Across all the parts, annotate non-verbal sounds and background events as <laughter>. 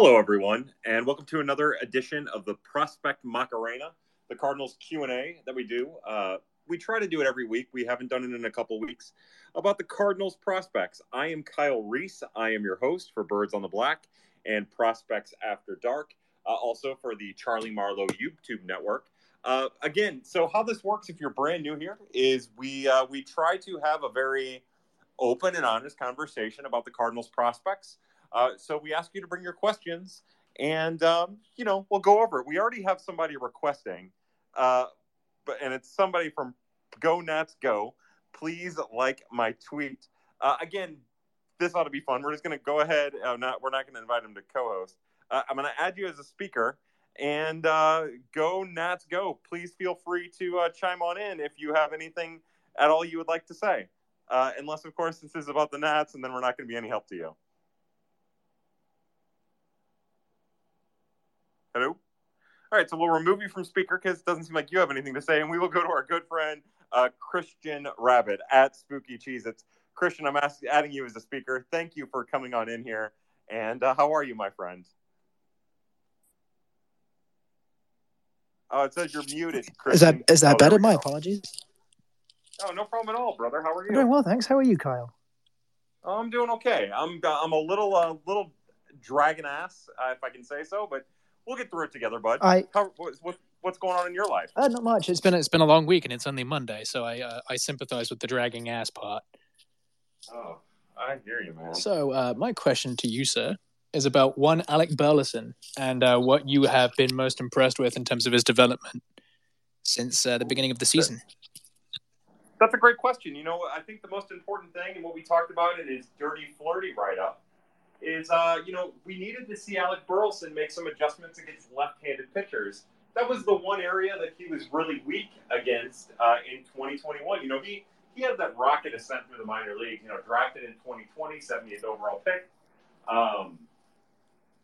Hello, everyone, and welcome to another edition of the Prospect Macarena, the Cardinals Q and A that we do. Uh, we try to do it every week. We haven't done it in a couple weeks about the Cardinals prospects. I am Kyle Reis. I am your host for Birds on the Black and Prospects After Dark, uh, also for the Charlie Marlowe YouTube network. Uh, again, so how this works if you're brand new here is we uh, we try to have a very open and honest conversation about the Cardinals prospects. Uh, so we ask you to bring your questions, and um, you know we'll go over it. We already have somebody requesting, uh, but and it's somebody from Go Nats Go. Please like my tweet. Uh, again, this ought to be fun. We're just going to go ahead. Uh, not we're not going to invite him to co-host. Uh, I'm going to add you as a speaker. And uh, go Nats go! Please feel free to chime on in if you have anything at all you would like to say. unless, of course, this is about the Nats, and then we're not going to be any help to you. Hello? All right, so we'll remove you from speaker because it doesn't seem like you have anything to say, and we will go to our good friend uh, Christian Rabbit at Spooky Cheez Its. Christian, I'm asking, adding you as a speaker. Thank you for coming on in here. And uh, how are you, my friend? Oh, it says you're muted. Christian. Is that is that oh, better? My apologies. Oh, no problem at all, brother. How are you? I'm doing well, thanks. How are you, Kyle? Oh, I'm doing okay. I'm I'm a little uh, little dragon ass, uh, if I can say so, but we'll get through it together, bud. I How, what, what's going on in your life? Uh, not much. It's been it's been a long week, and it's only Monday, so I uh, I sympathize with the dragging ass part. Oh, I hear you, man. So, uh, my question to you, sir, is about one Alec Burleson and uh, what you have been most impressed with in terms of his development since uh, the beginning of the season. That's a great question. You know, I think the most important thing, and what we talked about it is dirty flirty write up, is uh, you know we needed to see Alec Burleson make some adjustments against left-handed pitchers. That was the one area that he was really weak against uh, in 2021. You know, he he had that rocket ascent through the minor leagues. You know, drafted in 2020, 70th overall pick. Um,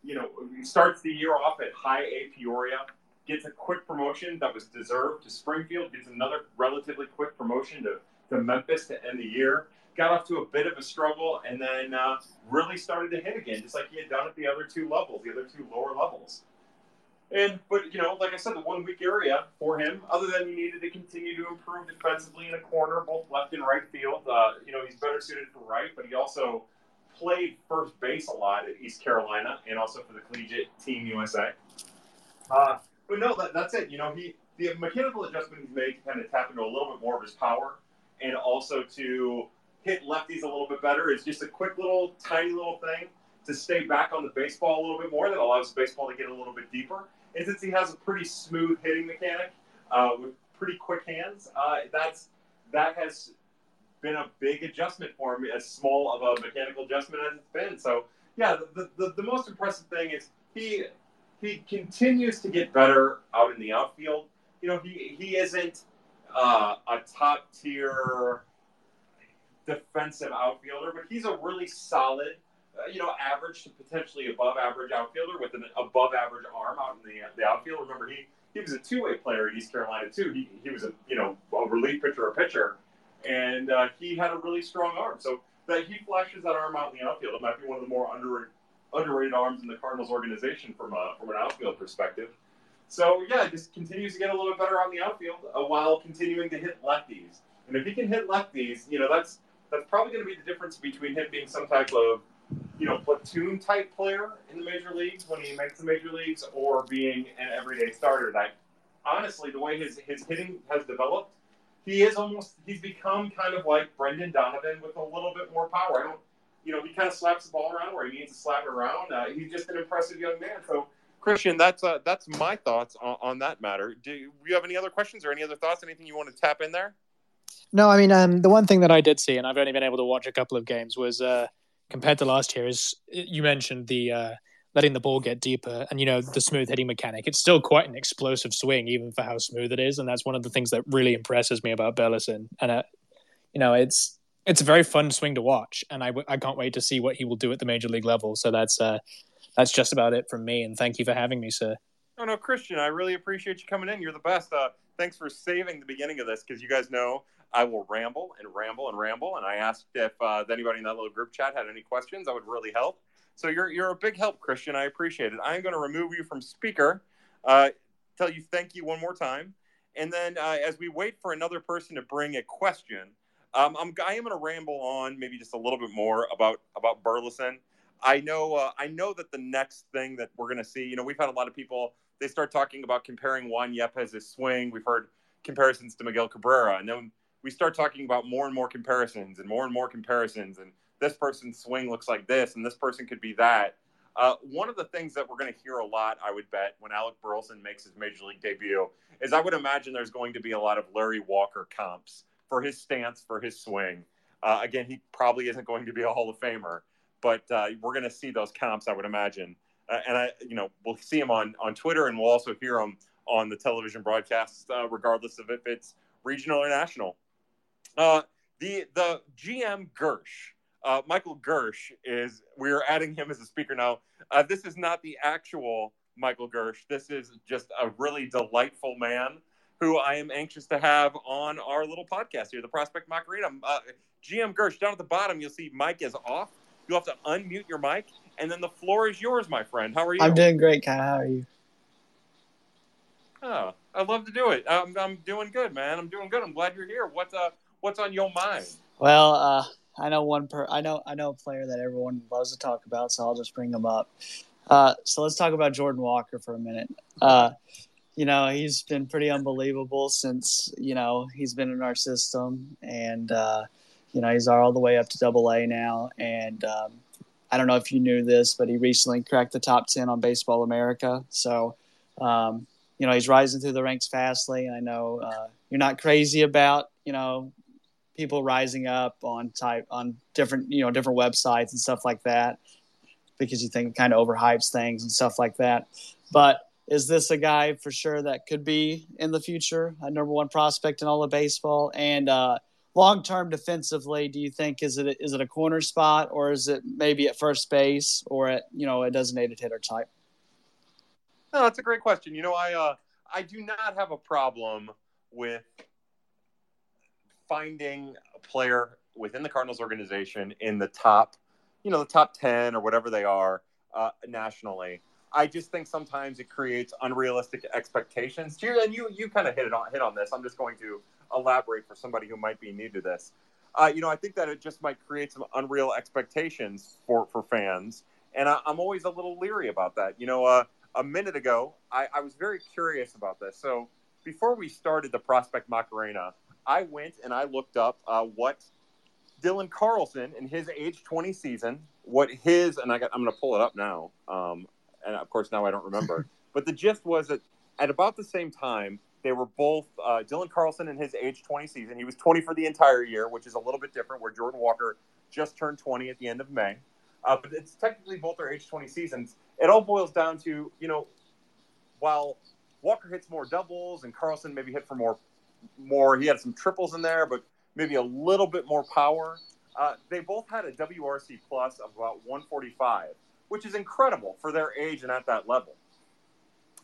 you know, starts the year off at High A Peoria, gets a quick promotion that was deserved to Springfield, gets another relatively quick promotion to, to Memphis to end the year got off to a bit of a struggle and then uh, really started to hit again, just like he had done at the other two levels, the other two lower levels. And but you know, like I said, the one weak area for him, other than he needed to continue to improve defensively in a corner, both left and right field. Uh, you know, he's better suited for right, but he also played first base a lot at East Carolina and also for the collegiate team USA. Uh, but no, that, that's it. You know, he the mechanical adjustment he's made to kind of tap into a little bit more of his power and also to hit lefties a little bit better. It's just a quick little, tiny little thing to stay back on the baseball a little bit more that allows the baseball to get a little bit deeper. And since he has a pretty smooth hitting mechanic uh, with pretty quick hands, uh, that's that has been a big adjustment for him, as small of a mechanical adjustment as it's been. So, yeah, the, the, the most impressive thing is he he continues to get better out in the outfield. You know, he he isn't uh, a top tier defensive outfielder, but he's a really solid, uh, you know, average to potentially above average outfielder with an above average arm out in the, the outfield. Remember, he, he was a two way player at East Carolina, too. He, he was a, you know, a relief pitcher, a pitcher, and uh, he had a really strong arm. So that he flashes that arm out in the outfield. It might be one of the more underrated, underrated arms in the Cardinals organization from, a, from an outfield perspective. So yeah, just continues to get a little bit better on the outfield uh, while continuing to hit lefties. And if he can hit lefties, you know that's that's probably going to be the difference between him being some type of you know platoon type player in the major leagues when he makes the major leagues, or being an everyday starter. That honestly, the way his his hitting has developed, he is almost he's become kind of like Brendan Donovan with a little bit more power. I don't, you know, he kind of slaps the ball around where he needs to slap it around. Uh, he's just an impressive young man. So. Christian, that's uh, that's my thoughts on, on that matter. Do you have any other questions or any other thoughts? Anything you want to tap in there? No, I mean, um, the one thing that I did see, and I've only been able to watch a couple of games, was uh, compared to last year, is you mentioned the uh, letting the ball get deeper and, you know, the smooth hitting mechanic. It's still quite an explosive swing, even for how smooth it is. And that's one of the things that really impresses me about Burleson. And, uh, you know, it's it's a very fun swing to watch. And I, I can't wait to see what he will do at the major league level. So that's, uh, that's just about it from me. And thank you for having me, sir. Oh, no, Christian, I really appreciate you coming in. You're the best. Uh, thanks for saving the beginning of this because you guys know I will ramble and ramble and ramble. And I asked if uh, anybody in that little group chat had any questions. That would really help. So you're you're a big help, Christian. I appreciate it. I'm going to remove you from speaker. Uh, tell you thank you one more time, and then uh, as we wait for another person to bring a question, um, I'm I am going to ramble on maybe just a little bit more about about Burleson. I know uh, I know that the next thing that we're going to see, you know, we've had a lot of people. They start talking about comparing Juan Yepez's swing. We've heard comparisons to Miguel Cabrera, and then we start talking about more and more comparisons and more and more comparisons and this person's swing looks like this and this person could be that. Uh, one of the things that we're going to hear a lot i would bet when alec burleson makes his major league debut is i would imagine there's going to be a lot of larry walker comps for his stance for his swing. Uh, again he probably isn't going to be a hall of famer but uh, we're going to see those comps i would imagine. Uh, and i you know we'll see him on on twitter and we'll also hear him on the television broadcasts uh, regardless of if it's regional or national uh, the the GM Girsch, uh, Michael Girsch is. We are adding him as a speaker now. Uh, this is not the actual Michael Girsch. This is just a really delightful man who I am anxious to have on our little podcast here, the Prospect Macarena. Uh, GM Girsch, down at the bottom, you'll see Mike is off. You'll have to unmute your mic, and then the floor is yours, my friend. How are you? I'm doing great, Kyle. How are you? Oh, I'd love to do it. I'm, I'm doing good, man. I'm doing good. I'm glad you're here. What uh, what's on your mind? Well, uh, I know one per I know I know a player that everyone loves to talk about, so I'll just bring him up. Uh, so let's talk about Jordan Walker for a minute. Uh, you know, he's been pretty unbelievable since you know he's been in our system, and uh, you know he's all the way up to Double A now. And um, I don't know if you knew this, but he recently cracked the top ten on Baseball America. So um, you know he's rising through the ranks fastly. I know uh, you're not crazy about you know people rising up on type on different you know different websites and stuff like that because you think it kind of overhypes things and stuff like that. But is this a guy for sure that could be in the future a number one prospect in all of baseball and uh, long term defensively? Do you think is it is it a corner spot or is it maybe at first base or at you know a designated hitter type? No, that's a great question. You know, I uh, I do not have a problem with finding a player within the Cardinals organization in the top, you know, the top 10 or whatever they are uh, nationally. I just think sometimes it creates unrealistic expectations. And you, you kind of hit it on hit on this. I'm just going to elaborate for somebody who might be new to this. Uh, you know, I think that it just might create some unreal expectations for for fans, and I, am always a little leery about that. You know, uh, a minute ago, I, I was very curious about this. So before we started the Prospect Macarena, I went and I looked up uh, what Dylan Carlson in his age 20 season, what his, and I got, I'm going to pull it up now. Um, and of course, now I don't remember. <laughs> but the gist was that at about the same time, they were both uh, Dylan Carlson in his age 20 season. He was 20 for the entire year, which is a little bit different, where Jordan Walker just turned 20 at the end of May. Uh, but it's technically both their age 20 seasons. It all boils down to, you know, while Walker hits more doubles and Carlson maybe hit for more more. He had some triples in there, but maybe a little bit more power. Uh, they both had a WRC plus of about 145, which is incredible for their age and at that level.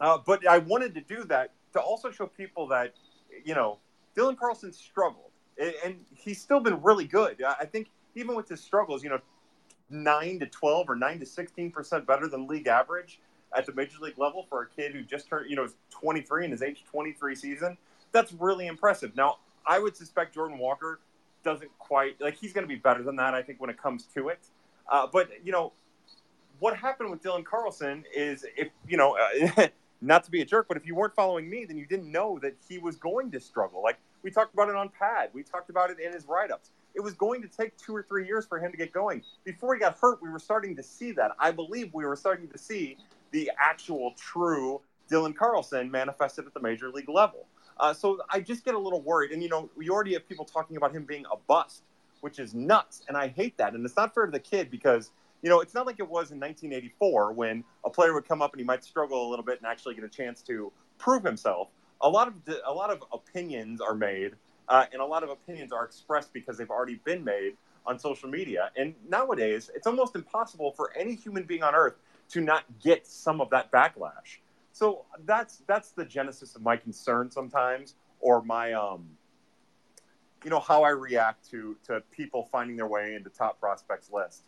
Uh, but I wanted to do that to also show people that, you know, Dylan Carlson struggled, and he's still been really good. I think even with his struggles, you know, nine to 12 or nine to 16 percent better than league average at the major league level for a kid who just turned, you know, is 23 in his age 23 season that's really impressive. Now, I would suspect Jordan Walker doesn't quite like he's going to be better than that. I think when it comes to it, uh, but you know what happened with Dylan Carlson is if you know. Uh, <laughs> not to be a jerk, but if you weren't following me, then you didn't know that he was going to struggle. Like we talked about it on Pad, we talked about it in his write ups. It was going to take two or three years for him to get going. Before he got hurt, we were starting to see that. I believe we were starting to see the actual true Dylan Carlson manifested at the major league level. Uh, so I just get a little worried. And, you know, we already have people talking about him being a bust, which is nuts. And I hate that. And it's not fair to the kid because, you know, it's not like it was in 1984 when a player would come up and he might struggle a little bit and actually get a chance to prove himself. A lot of a lot of opinions are made, uh, and a lot of opinions are expressed because they've already been made on social media. And nowadays, it's almost impossible for any human being on earth to not get some of that backlash. So that's that's the genesis of my concern sometimes, or my um, you know how I react to to people finding their way into top prospects list.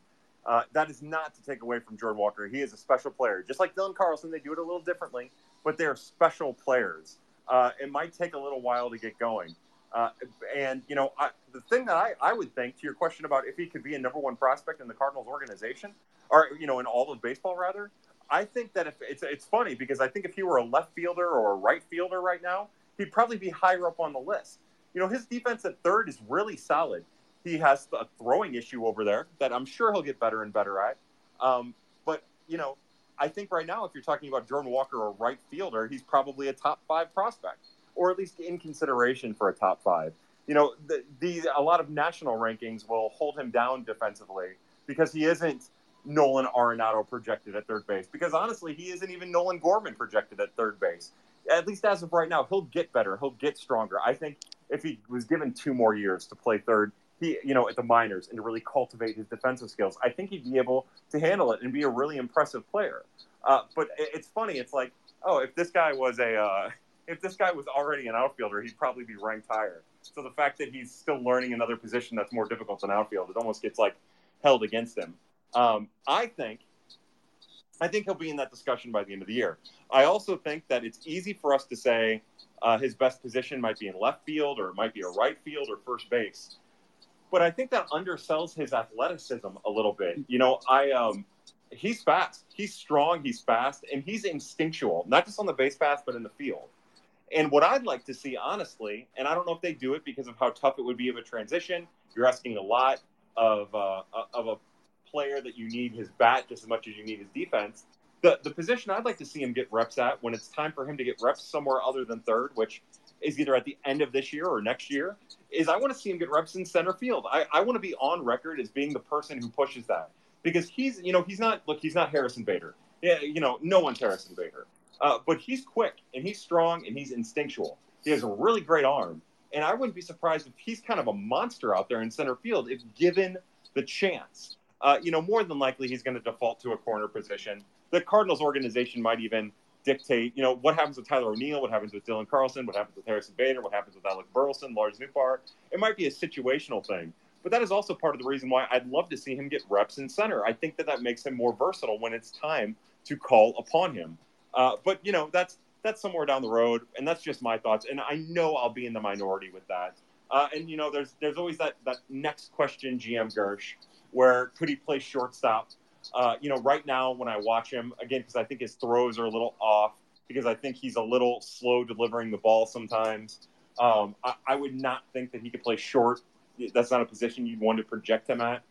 Uh, that is not to take away from Jordan Walker. He is a special player. Just like Dylan Carlson, they do it a little differently, but they're special players. Uh, it might take a little while to get going. Uh, and, you know, I, the thing that I, I would think to your question about if he could be a number one prospect in the Cardinals organization, or, you know, in all of baseball, rather, I think that if it's, it's funny because I think if he were a left fielder or a right fielder right now, he'd probably be higher up on the list. You know, his defense at third is really solid. He has a throwing issue over there that I'm sure he'll get better and better at. Um, but, you know, I think right now, if you're talking about Jordan Walker or right fielder, he's probably a top five prospect, or at least in consideration for a top five. You know, the, the a lot of national rankings will hold him down defensively because he isn't Nolan Arenado projected at third base. Because honestly, he isn't even Nolan Gorman projected at third base. At least as of right now, he'll get better. He'll get stronger. I think if he was given two more years to play third, he, you know, at the minors and to really cultivate his defensive skills, I think he'd be able to handle it and be a really impressive player. Uh, but it's funny. It's like, oh, if this guy was a, uh, if this guy was already an outfielder, he'd probably be ranked higher. So the fact that he's still learning another position that's more difficult than outfield, it almost gets like held against him. Um, I think, I think he'll be in that discussion by the end of the year. I also think that it's easy for us to say uh, his best position might be in left field or it might be a right field or first base but I think that undersells his athleticism a little bit. You know, I um, he's fast, he's strong, he's fast, and he's instinctual, not just on the base path, but in the field. And what I'd like to see, honestly, and I don't know if they do it because of how tough it would be of a transition. You're asking a lot of uh, of a player that you need his bat just as much as you need his defense. The the position I'd like to see him get reps at when it's time for him to get reps somewhere other than third, which is either at the end of this year or next year, is I want to see him get reps in center field. I, I want to be on record as being the person who pushes that because he's, you know, he's not, look, he's not Harrison Bader. Yeah, you know, no one's Harrison Bader. Uh, but he's quick and he's strong and he's instinctual. He has a really great arm. And I wouldn't be surprised if he's kind of a monster out there in center field if given the chance. Uh, you know, more than likely he's going to default to a corner position. The Cardinals organization might even dictate, you know, what happens with Tyler O'Neill, what happens with Dylan Carlson, what happens with Harrison Bader, what happens with Alec Burleson, Lars Nootbaar. It might be a situational thing, but that is also part of the reason why I'd love to see him get reps in center. I think that that makes him more versatile when it's time to call upon him. Uh, but you know, that's that's somewhere down the road, and that's just my thoughts. And I know I'll be in the minority with that. Uh, and you know, there's there's always that that next question, GM Girsch, where could he play shortstop? Uh, you know, right now when I watch him again, because I think his throws are a little off, because I think he's a little slow delivering the ball sometimes. Um, I, I, would not think that he could play short. That's not a position you'd want to project him at.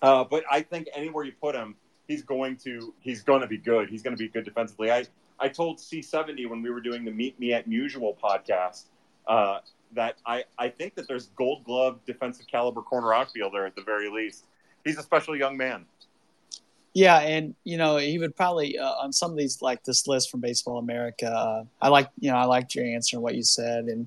Uh, but I think anywhere you put him, he's going to he's going to be good. He's going to be good defensively. I I told C70 when we were doing the Meet Me at Musial podcast uh, that I I think that there's Gold Glove defensive caliber corner outfielder at the very least. He's a special young man. Yeah, and you know he would probably uh, on some of these like this list from Baseball America. Uh, I like you know I liked your answer and what you said, and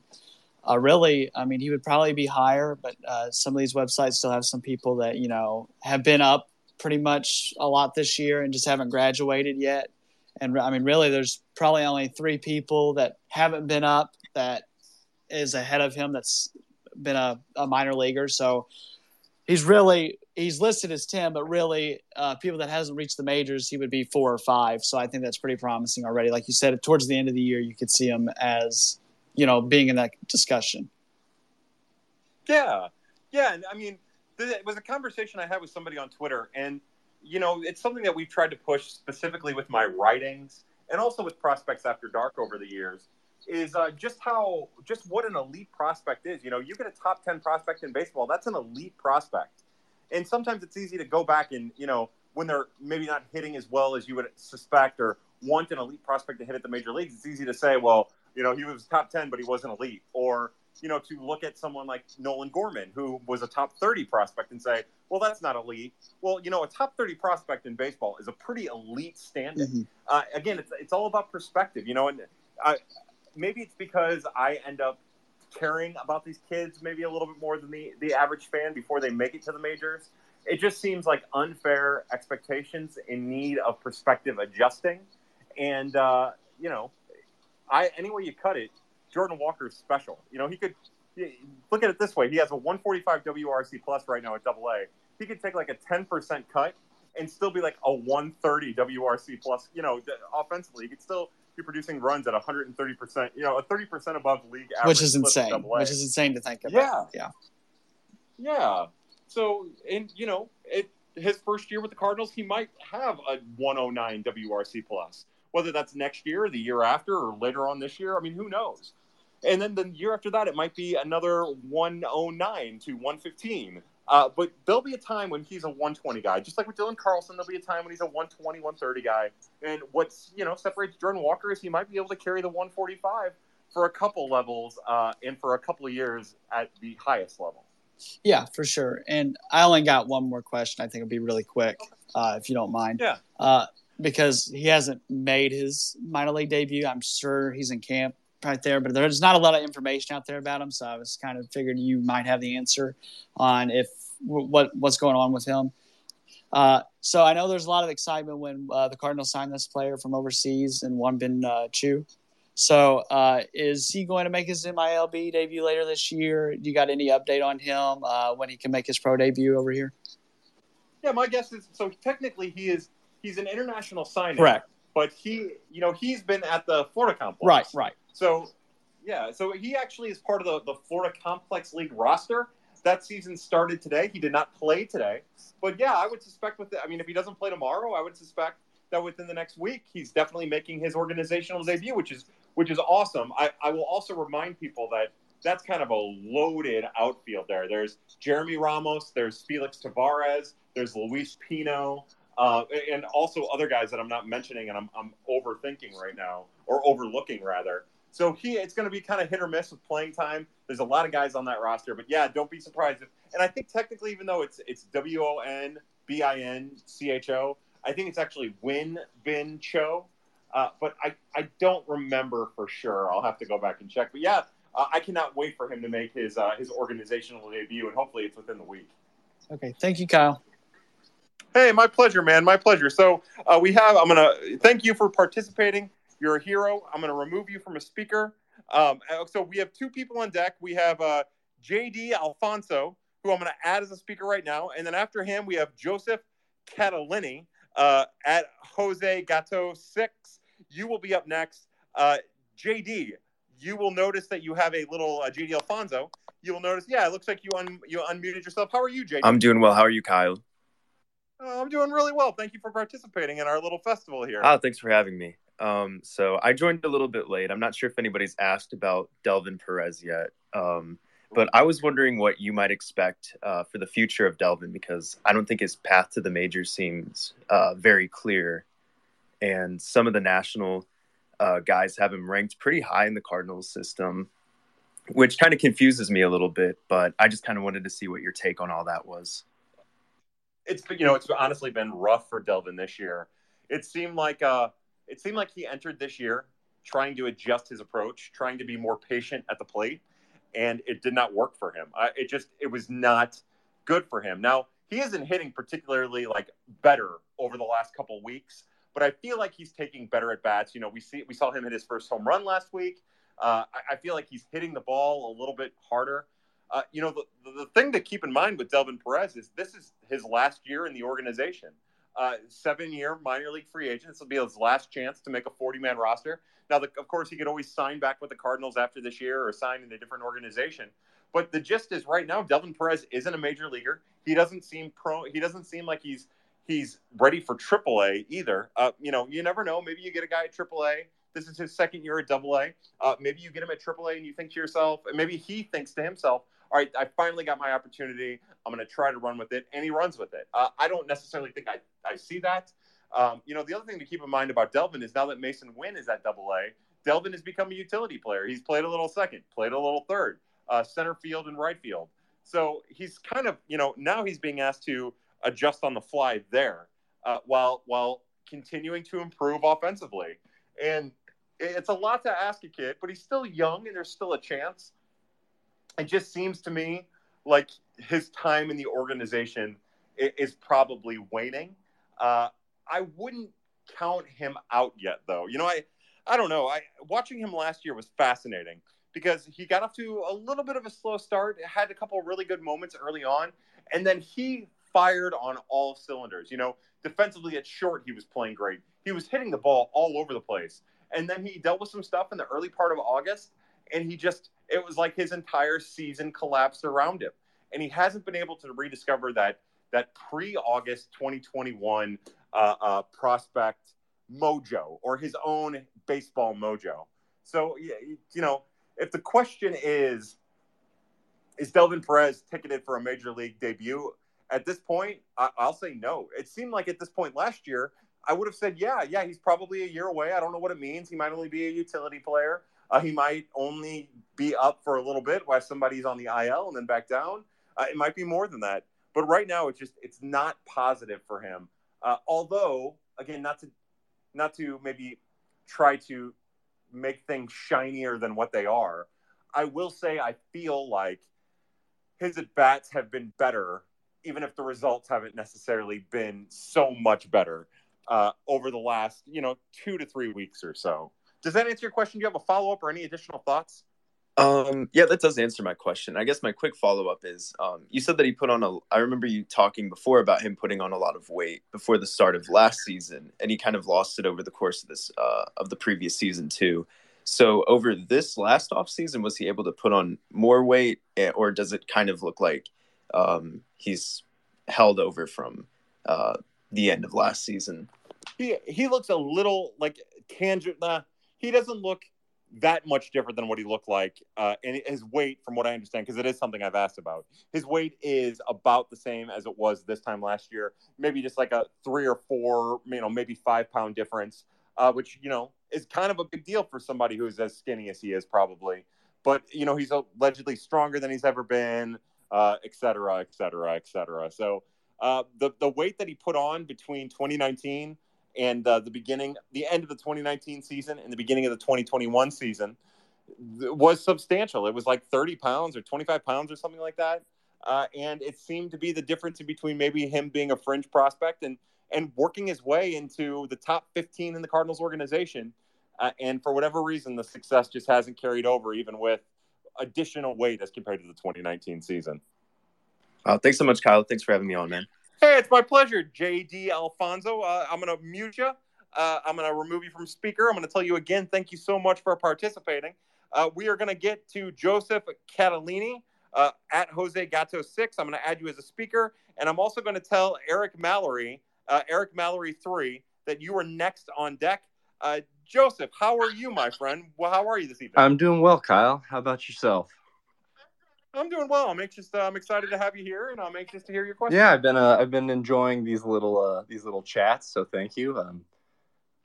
uh, really, I mean he would probably be higher, but uh, some of these websites still have some people that you know have been up pretty much a lot this year and just haven't graduated yet. And I mean, really, there's probably only three people that haven't been up that is ahead of him. That's been a, a minor leaguer, so he's really he's listed as 10 but really uh, people that hasn't reached the majors he would be four or five. So i think that's pretty promising already. Like you said towards the end of the year you could see him as you know being in that discussion. Yeah. Yeah. And i mean it was a conversation i had with somebody on twitter and you know it's something that we've tried to push specifically with my writings and also with prospects after dark over the years is uh, just how just what an elite prospect is. You know, you get a top ten prospect in baseball. That's an elite prospect, and sometimes it's easy to go back and you know when they're maybe not hitting as well as you would suspect or want an elite prospect to hit at the major leagues. It's easy to say, well, you know, he was top ten, but he wasn't elite, or you know, to look at someone like Nolan Gorman, who was a top 30 prospect, and say, well, that's not elite. Well, you know, a top 30 prospect in baseball is a pretty elite standing. Mm-hmm. Uh, again, it's, it's all about perspective, you know, and I, maybe it's because I end up caring about these kids maybe a little bit more than the, the average fan before they make it to the majors. It just seems like unfair expectations in need of perspective adjusting. And, uh, you know, I any way you cut it, Jordan Walker is special. You know, he could look at it this way: he has a 145 WRC plus right now at Double A. he could take like a 10% cut and still be like a 130 WRC plus. You know, offensively, he could still be producing runs at 130 percent. You know, a 30 percent above league average, which is insane. Which is insane to think about. Yeah, yeah, yeah. So, and you know, it his first year with the Cardinals, he might have a 109 WRC plus. Whether that's next year, the year after, or later on this year, I mean, who knows? And then the year after that, it might be another 109 to 115. Uh, but there'll be a time when he's a 120 guy, just like with Dylan Carlson. There'll be a time when he's a 120, 130 guy. And what's you know separates Jordan Walker is he might be able to carry the 145 for a couple levels uh, and for a couple of years at the highest level. Yeah, for sure. And I only got one more question. I think it'll be really quick, uh, if you don't mind. Yeah. Uh, because he hasn't made his minor league debut. I'm sure he's in camp right there, but there's not a lot of information out there about him. So I was kind of figured you might have the answer on if what what's going on with him. Uh, so I know there's a lot of excitement when uh, the Cardinals signed this player from overseas and Won-Bin uh, Cho. So uh, is he going to make his MILB debut later this year? Do you got any update on him uh, when he can make his pro debut over here? Yeah, my guess is so. Technically, he is he's an international signing. Correct. But he, you know, he's been at the Florida complex. Right. Right. So, yeah, so he actually is part of the, the Florida Complex League roster. That season started today. He did not play today. But yeah, I would suspect with the, I mean, if he doesn't play tomorrow, I would suspect that within the next week he's definitely making his organizational debut, which is which is awesome. I, I will also remind people that that's kind of a loaded outfield there. There's Jeremy Ramos, there's Felix Tavares, there's Luis Pino, uh, and also other guys that I'm not mentioning and I'm, I'm overthinking right now or overlooking rather. So he, it's going to be kind of hit or miss with playing time. There's a lot of guys on that roster, but yeah, don't be surprised if. And I think technically, even though it's it's W O N B I N C H O, I think it's actually Win Bin Cho. Uh, but I, I don't remember for sure. I'll have to go back and check. But yeah, uh, I cannot wait for him to make his uh, his organizational debut, and hopefully it's within the week. Okay, thank you, Kyle. Hey, my pleasure, man. My pleasure. So uh, we have. I'm gonna thank you for participating. You're a hero. I'm to remove you from a speaker. Um, uh, so we have two people on deck. We have uh, JD Alfonso, who I'm going to add as a speaker right now. And then after him, we have Joseph Catalini uh, at Jose Gato 6. You will be up next. Uh, JD, you will notice that you have a little uh, JD Alfonso. You will notice, yeah, it looks like you un- you unmuted yourself. How are you, JD? I'm doing well. How are you, Kyle? Oh, I'm doing really well. Thank you for participating in our little festival here. Oh, thanks for having me. Um, so I joined a little bit late. I'm not sure if anybody's asked about Delvin Perez yet. Um, but I was wondering what you might expect uh, for the future of Delvin because I don't think his path to the majors seems uh, very clear. And some of the national uh, guys have him ranked pretty high in the Cardinals system, which kind of confuses me a little bit. But I just kind of wanted to see what your take on all that was. It's you know it's honestly been rough for Delvin this year. It seemed like uh, it seemed like he entered this year trying to adjust his approach, trying to be more patient at the plate, and it did not work for him. Uh, it just it was not good for him. Now he isn't hitting particularly like better over the last couple weeks, but I feel like he's taking better at bats. You know, we see we saw him hit his first home run last week. Uh, I, I, feel like he's hitting the ball a little bit harder. Uh, you know, the, the thing to keep in mind with Delvin Perez is this is his last year in the organization uh, seven year minor league free agent. This will be his last chance to make a 40 man roster. Now, the, of course, he could always sign back with the Cardinals after this year or sign in a different organization. But the gist is right now, Delvin Perez isn't a major leaguer. He doesn't seem pro. He doesn't seem like he's he's ready for AAA either. Uh, you know, you never know. Maybe you get a guy at AAA. This is his second year at AA. Uh, maybe you get him at AAA and you think to yourself, maybe he thinks to himself, all right, I finally got my opportunity. I'm going to try to run with it. And he runs with it. Uh, I don't necessarily think I, I see that. Um, you know, the other thing to keep in mind about Delvin is now that Masyn Winn is at double A, Delvin has become a utility player. He's played a little second, played a little third, uh, center field and right field. So he's kind of, you know, now he's being asked to adjust on the fly there uh, while while continuing to improve offensively. And it's a lot to ask a kid, but he's still young and there's still a chance it just seems to me like his time in the organization is probably waning. Uh, I wouldn't count him out yet, though. You know, I I don't know. I watching him last year was fascinating because he got off to a little bit of a slow start, had a couple really good moments early on, and then he fired on all cylinders. You know, defensively at short, he was playing great. He was hitting the ball all over the place. And then he dealt with some stuff in the early part of August, and he just, it was like his entire season collapsed around him. And he hasn't been able to rediscover that that pre-August 2021 uh, uh, prospect mojo or his own baseball mojo. So you know, if the question is, is Delvin Perez ticketed for a major league debut? At this point, I- will say no. It seemed like at this point last year, I would have said, yeah, yeah, he's probably a year away. I don't know what it means. He might only be a utility player. Uh, he might only be up for a little bit while somebody's on the IL and then back down. Uh, it might be more than that. But right now, it's just it's not positive for him. Uh, although, again, not to not to maybe try to make things shinier than what they are. I will say I feel like his at bats have been better, even if the results haven't necessarily been so much better uh, over the last, you know, two to three weeks or so. Does that answer your question? Do you have a follow up or any additional thoughts? Um, yeah, that does answer my question. I guess my quick follow up is um, you said that he put on a. I remember you talking before about him putting on a lot of weight before the start of last season, and he kind of lost it over the course of this uh, of the previous season too. So over this last off season, was he able to put on more weight, eh, or does it kind of look like um, he's held over from uh, the end of last season? He he looks a little like tangent. Nah, he doesn't look that much different than what he looked like. Uh, and his weight, from what I understand, because it is something I've asked about, his weight is about the same as it was this time last year. Maybe just like a three or four, you know, maybe five pound difference, uh, which you know is kind of a big deal for somebody who's as skinny as he is, probably. But you know, he's allegedly stronger than he's ever been, uh, et cetera, et cetera, et cetera. So uh, the the weight that he put on between 2019 and uh, the beginning, the end of the 2019 season and the beginning of the 2021 season was substantial. It was like 30 pounds or 25 pounds or something like that. Uh, and it seemed to be the difference between maybe him being a fringe prospect and and working his way into the top 15 in the Cardinals organization. Uh, and for whatever reason, the success just hasn't carried over, even with additional weight as compared to the 2019 season. Uh, thanks so much, Kyle. Thanks for having me on, man. Hey, it's my pleasure, JD Alfonso. Uh, I'm going to mute you. Uh, I'm going to remove you from speaker. I'm going to tell you again, thank you so much for participating. Uh, we are going to get to Joseph Catalini uh, at Jose Gato 6. I'm going to add you as a speaker. And I'm also going to tell Eric Mallory, uh, Eric Mallory 3, that you are next on deck. Uh, Joseph, how are you, my friend? Well, how are you this evening? I'm doing well, Kyle. How about yourself? I'm doing well. I'm anxious. Uh, I'm excited to have you here, and I'm anxious to hear your questions. Yeah, I've been uh, I've been enjoying these little uh, these little chats. So thank you. Um,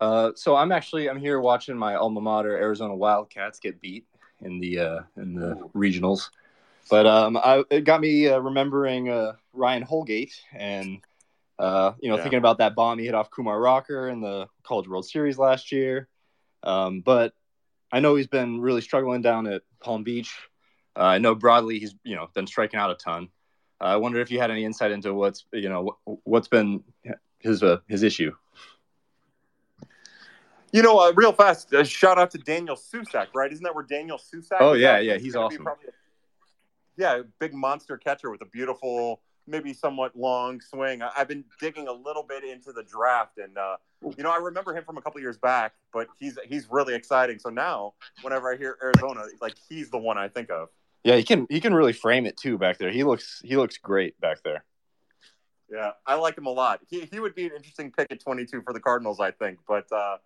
uh, so I'm actually I'm here watching my alma mater Arizona Wildcats get beat in the uh, in the regionals, but um, I, it got me uh, remembering uh, Ryan Holgate and uh, you know yeah. thinking about that bomb he hit off Kumar Rocker in the College World Series last year. Um, but I know he's been really struggling down at Palm Beach uh, I know broadly he's you know been striking out a ton. Uh, I wonder if you had any insight into what's you know what's been his uh, his issue. You know, uh, real fast, uh, shout out to Daniel Susac, right? Isn't that where Daniel Susac? Oh yeah, yeah, he's awesome. Probably, yeah, big monster catcher with a beautiful, maybe somewhat long swing. I, have been digging a little bit into the draft, and uh, you know, I remember him from a couple years back, but he's he's really exciting. So now, whenever I hear Arizona, like he's the one I think of. Yeah, he can he can really frame it too back there. He looks he looks great back there. Yeah, I like him a lot. He he would be an interesting pick at 22 for the Cardinals, I think. But uh,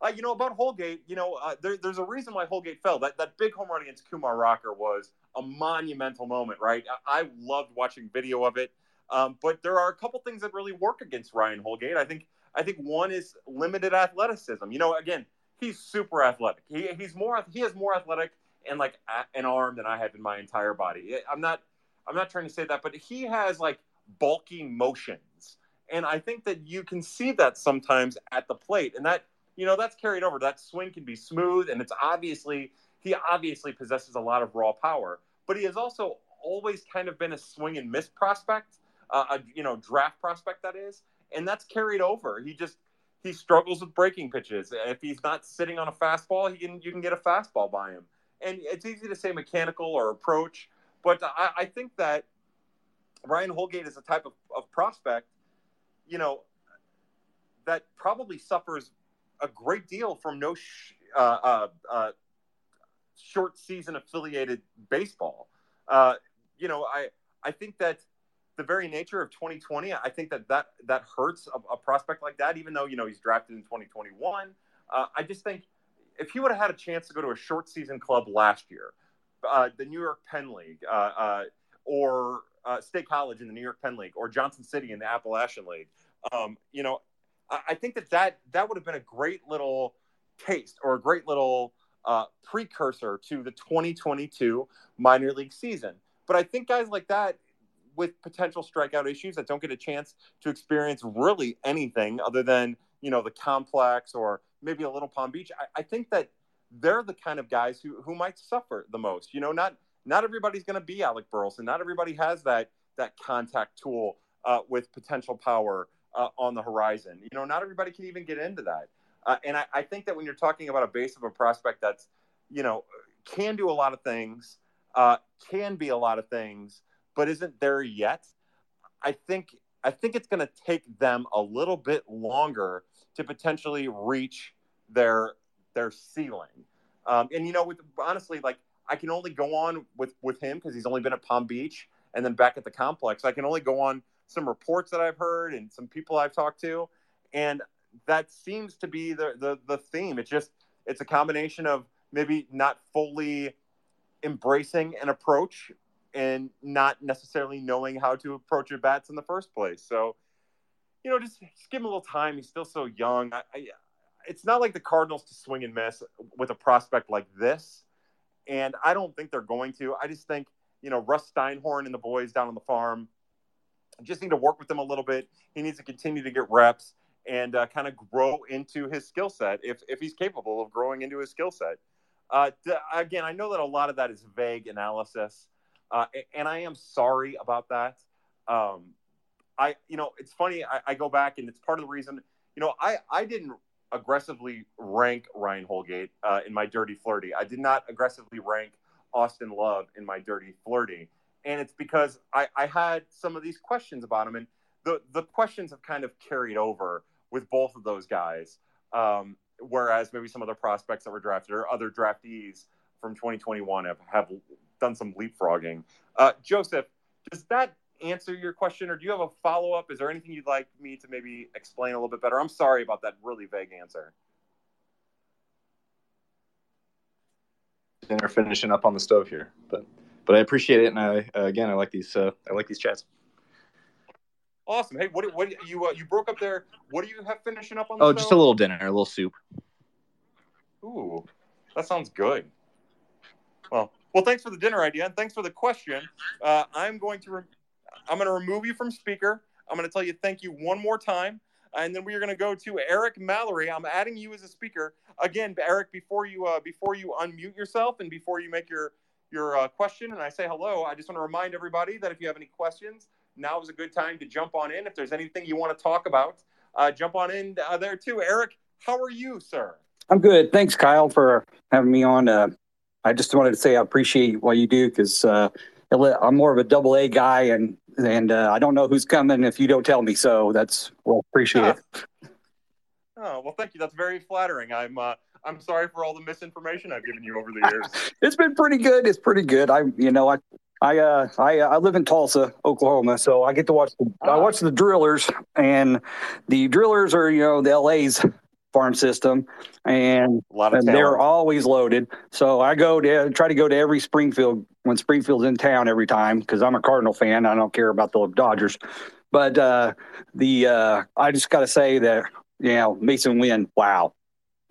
uh you know about Holgate, you know, uh, there, there's a reason why Holgate fell. That that big home run against Kumar Rocker was a monumental moment, right? I, I loved watching video of it. Um, but there are a couple things that really work against Ryan Holgate. I think I think one is limited athleticism. You know, again, he's super athletic. He, he's more he has more athletic and like an arm than I have in my entire body. I'm not I'm not trying to say that, but he has like bulky motions. And I think that you can see that sometimes at the plate. And that, you know, that's carried over. That swing can be smooth and it's obviously he obviously possesses a lot of raw power, but he has also always kind of been a swing and miss prospect, uh, a you know, draft prospect that is, and that's carried over. He just he struggles with breaking pitches. If he's not sitting on a fastball, he can you can get a fastball by him and it's easy to say mechanical or approach, but I, I think that Ryan Holgate is a type of, of prospect, you know, that probably suffers a great deal from no sh- uh, uh, uh, short season affiliated baseball. Uh, you know, I I think that the very nature of 2020, I think that that that hurts a, a prospect like that. Even though you know he's drafted in 2021, uh, I just think if he would have had a chance to go to a short season club last year, uh, the New York Penn League, or State College in the New York Penn League, or Johnson City in the Appalachian League, um, you know, I think that that that would have been a great little taste or a great little uh, precursor to the 2022 minor league season. But I think guys like that with potential strikeout issues that don't get a chance to experience really anything other than you know the complex or maybe a little Palm Beach. I, I think that they're the kind of guys who who might suffer the most. You know, not not everybody's going to be Alec Burleson. Not everybody has that that contact tool uh, with potential power uh, on the horizon. You know, not everybody can even get into that. Uh, and I, I, think that when you're talking about a base of a prospect that's, you know, can do a lot of things, uh, can be a lot of things, but isn't there yet, I think I think it's going to take them a little bit longer to potentially reach their their ceiling. Um, and you know, with honestly, like I can only go on with with him because he's only been at Palm Beach and then back at the complex. I can only go on some reports that I've heard and some people I've talked to, and that seems to be the the, the theme. It's just it's a combination of maybe not fully embracing an approach and not necessarily knowing how to approach your bats in the first place. So, you know, just, just give him a little time. He's still so young. I, I, it's not like the Cardinals to swing and miss with a prospect like this. And I don't think they're going to. I just think, you know, Russ Steinhorn and the boys down on the farm just need to work with him a little bit. He needs to continue to get reps and uh, kind of grow into his skill set if, if he's capable of growing into his skill set. Uh, again, I know that a lot of that is vague analysis, uh, and I am sorry about that. Um, I, you know, it's funny. I, I, go back, and it's part of the reason. You know, I I didn't aggressively rank Ryan Holgate uh, in my dirty flirty. I did not aggressively rank Austin Love in my dirty flirty, and it's because I, I had some of these questions about him, and the the questions have kind of carried over with both of those guys. Um, whereas maybe some other prospects that were drafted or other draftees from 2021 have, have done some leapfrogging. Uh, Joseph, does that answer your question, or do you have a follow up? Is there anything you'd like me to maybe explain a little bit better? I'm sorry about that really vague answer. Dinner finishing up on the stove here, but but I appreciate it, and I uh, again I like these uh, I like these chats. Awesome. Hey, what what you uh, you broke up there? What do you have finishing up on? The oh, stove? just a little dinner, a little soup. Ooh, that sounds good. Well, well, thanks for the dinner idea, and thanks for the question. Uh, I'm going to re- I'm going to remove you from speaker. I'm going to tell you thank you one more time, and then we are going to go to Eric Mallory. I'm adding you as a speaker again, Eric. Before you uh, before you unmute yourself and before you make your your uh, question and I say hello, I just want to remind everybody that if you have any questions now is a good time to jump on in. If there's anything you want to talk about, uh, jump on in uh, there too. Eric, how are you, sir? I'm good. Thanks, Kyle, for having me on. I just wanted to say I appreciate what you do because uh, I'm more of a double A guy, and and uh, I don't know who's coming if you don't tell me. So that's well, appreciate it. <laughs> Oh well, thank you. That's very flattering. I'm uh, I'm sorry for all the misinformation I've given you over the years. <laughs> it's been pretty good. It's pretty good. I you know I I uh I uh, I live in Tulsa, Oklahoma, so I get to watch the, I watch the drillers, and the drillers are you know the LA's farm system, and, and they're always loaded. So I go to try to go to every Springfield when Springfield's in town every time because I'm a Cardinal fan. I don't care about the Dodgers, but uh, the uh, I just got to say that you know Masyn Winn, wow,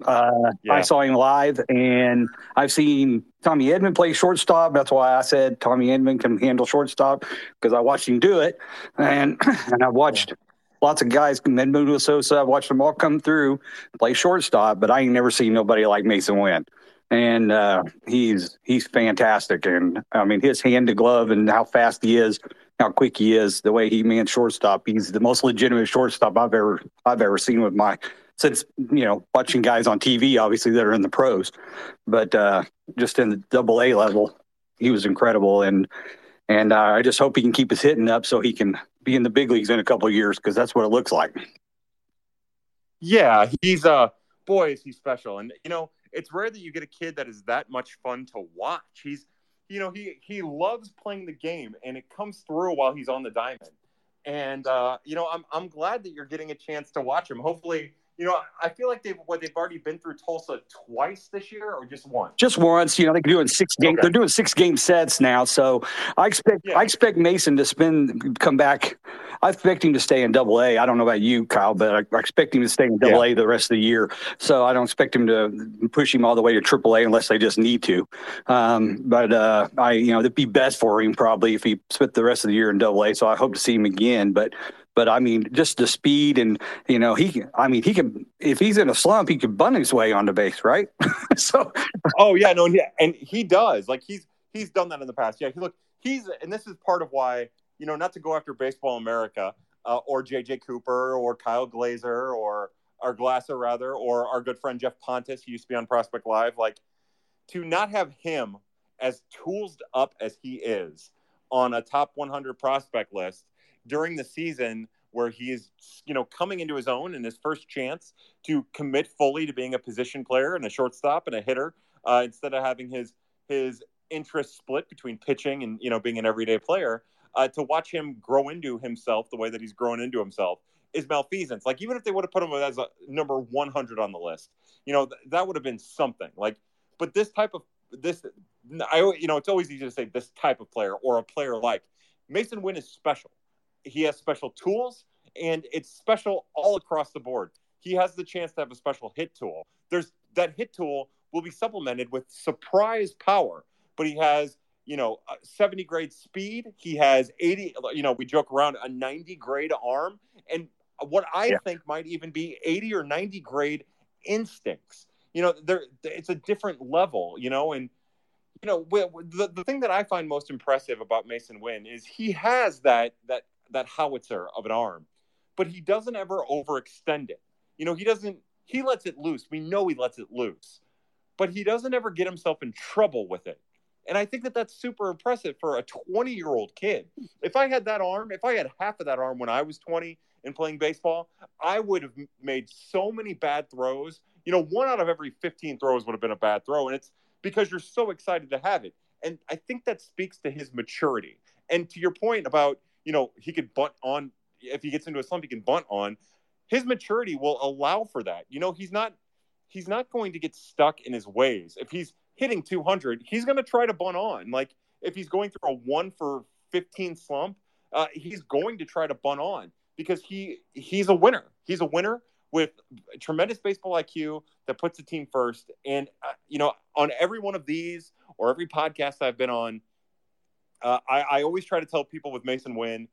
uh, yeah. I saw him live, and I've seen Tommy Edman play shortstop. That's why I said Tommy Edman can handle shortstop because I watched him do it, and <clears throat> and I've watched lots of guys, Edmundo Sosa. I've watched them all come through play shortstop, but I ain't never seen nobody like Masyn Winn, and uh, he's he's fantastic. And I mean, his hand to glove and how fast he is, how quick he is, the way he mans shortstop. He's the most legitimate shortstop I've ever I've ever seen with my since you know watching guys on TV, obviously that are in the pros, but uh, just in the double A level, he was incredible. And and uh, I just hope he can keep his hitting up so he can be in the big leagues in a couple of years because that's what it looks like. Yeah, he's uh boy is he special, and you know it's rare that you get a kid that is that much fun to watch. He's you know he he loves playing the game, and it comes through while he's on the diamond. And uh, you know I'm I'm glad that you're getting a chance to watch him. Hopefully you know, I feel like they've what they've already been through Tulsa twice this year, or just once. Just once. You know, they're doing six game. Okay. They're doing six game sets now, so I expect yeah. I expect Masyn to spend come back. I expect him to stay in Double A. I don't know about you, Kyle, but I, I expect him to stay in Double yeah. A the rest of the year. So I don't expect him to push him all the way to Triple A unless they just need to. Um, but uh, I, you know, it'd be best for him probably if he spent the rest of the year in Double A. So I hope to see him again. But but I mean, just the speed and you know, he. I mean, he can. If he's in a slump, he can bunt his way on the base, right? <laughs> so. Oh yeah, no, yeah, and he does. Like he's he's done that in the past. Yeah, he look. He's and this is part of why you know not to go after Baseball America uh, or JJ Cooper or Kyle Glaser or our Glasser rather or our good friend Jeff Pontus. He used to be on Prospect Live. Like to not have him as tooled up as he is on a top 100 prospect list during the season where he is, you know, coming into his own and his first chance to commit fully to being a position player and a shortstop and a hitter uh, instead of having his his interest split between pitching and you know being an everyday player. Uh, to watch him grow into himself the way that he's grown into himself is malfeasance. Like even if they would have put him as a number 100 on the list, you know, th- that would have been something. Like, but this type of this, I you know, it's always easy to say this type of player or a player like Masyn Winn is special he has special tools and it's special all across the board. He has the chance to have a special hit tool. There's that hit tool will be supplemented with surprise power, but he has, you know, uh, 70 grade speed. He has 80, you know, we joke around a 90 grade arm and what I yeah. think might even be 80 or 90 grade instincts. You know, there it's a different level, you know, and you know, the, the thing that I find most impressive about Masyn Winn is he has that that that howitzer of an arm, but he doesn't ever overextend it. You know, he doesn't. He lets it loose. We know he lets it loose, but he doesn't ever get himself in trouble with it. And I think that that's super impressive for a 20 year old kid. If I had that arm, if I had half of that arm when I was 20 and playing baseball, I would have made so many bad throws. You know, one out of every 15 throws would have been a bad throw. And it's because you're so excited to have it. And I think that speaks to his maturity. And to your point about you know, he could bunt on if he gets into a slump, he can bunt on. His maturity will allow for that. You know, he's not he's not going to get stuck in his ways. If he's hitting 200, he's going to try to bunt on. Like if he's going through a one for 15 slump, uh, he's going to try to bunt on because he he's a winner. He's a winner with tremendous baseball IQ that puts the team first. And uh, you know, on every one of these or every podcast I've been on, uh, I, I always try to tell people with Masyn Winn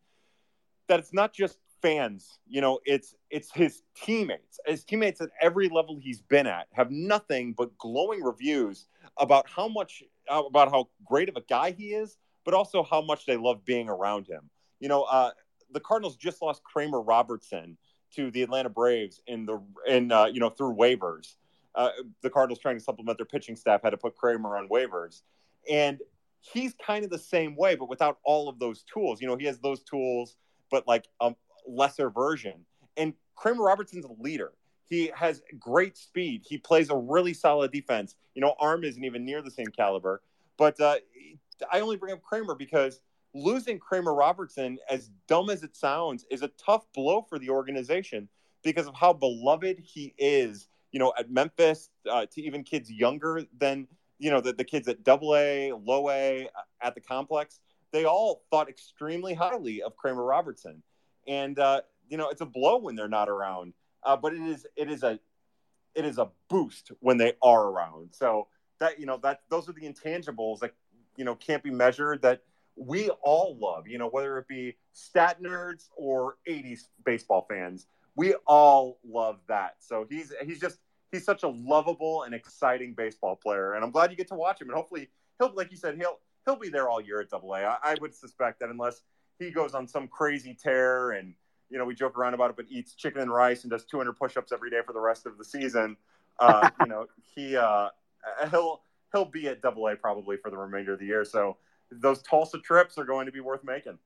that it's not just fans. You know, it's it's his teammates. His teammates at every level he's been at have nothing but glowing reviews about how much about how great of a guy he is, but also how much they love being around him. You know, uh, the Cardinals just lost Kramer Robertson to the Atlanta Braves in the in uh, you know through waivers. Uh, the Cardinals trying to supplement their pitching staff had to put Kramer on waivers, and he's kind of the same way, but without all of those tools. You know, he has those tools, but like a lesser version. And Kramer Robertson's a leader. He has great speed. He plays a really solid defense. You know, arm isn't even near the same caliber. But uh, I only bring up Kramer because losing Kramer Robertson, as dumb as it sounds, is a tough blow for the organization because of how beloved he is. You know, at Memphis, uh, to even kids younger than you know, the, the kids at double A, low A uh, at the complex, they all thought extremely highly of Kramer Robertson. And, uh, you know, it's a blow when they're not around, uh, but it is, it is a, it is a boost when they are around. So that, you know, that those are the intangibles that, you know, can't be measured that we all love, you know, whether it be stat nerds or 80s baseball fans, we all love that. So he's, he's just, he's such a lovable and exciting baseball player, and I'm glad you get to watch him. And hopefully, he'll like you said, he'll he'll be there all year at Double A. I, I would suspect that unless he goes on some crazy tear and you know we joke around about it, but eats chicken and rice and does 200 push-ups every day for the rest of the season. Uh, <laughs> you know, he uh, he'll he'll be at Double A probably for the remainder of the year. So those Tulsa trips are going to be worth making.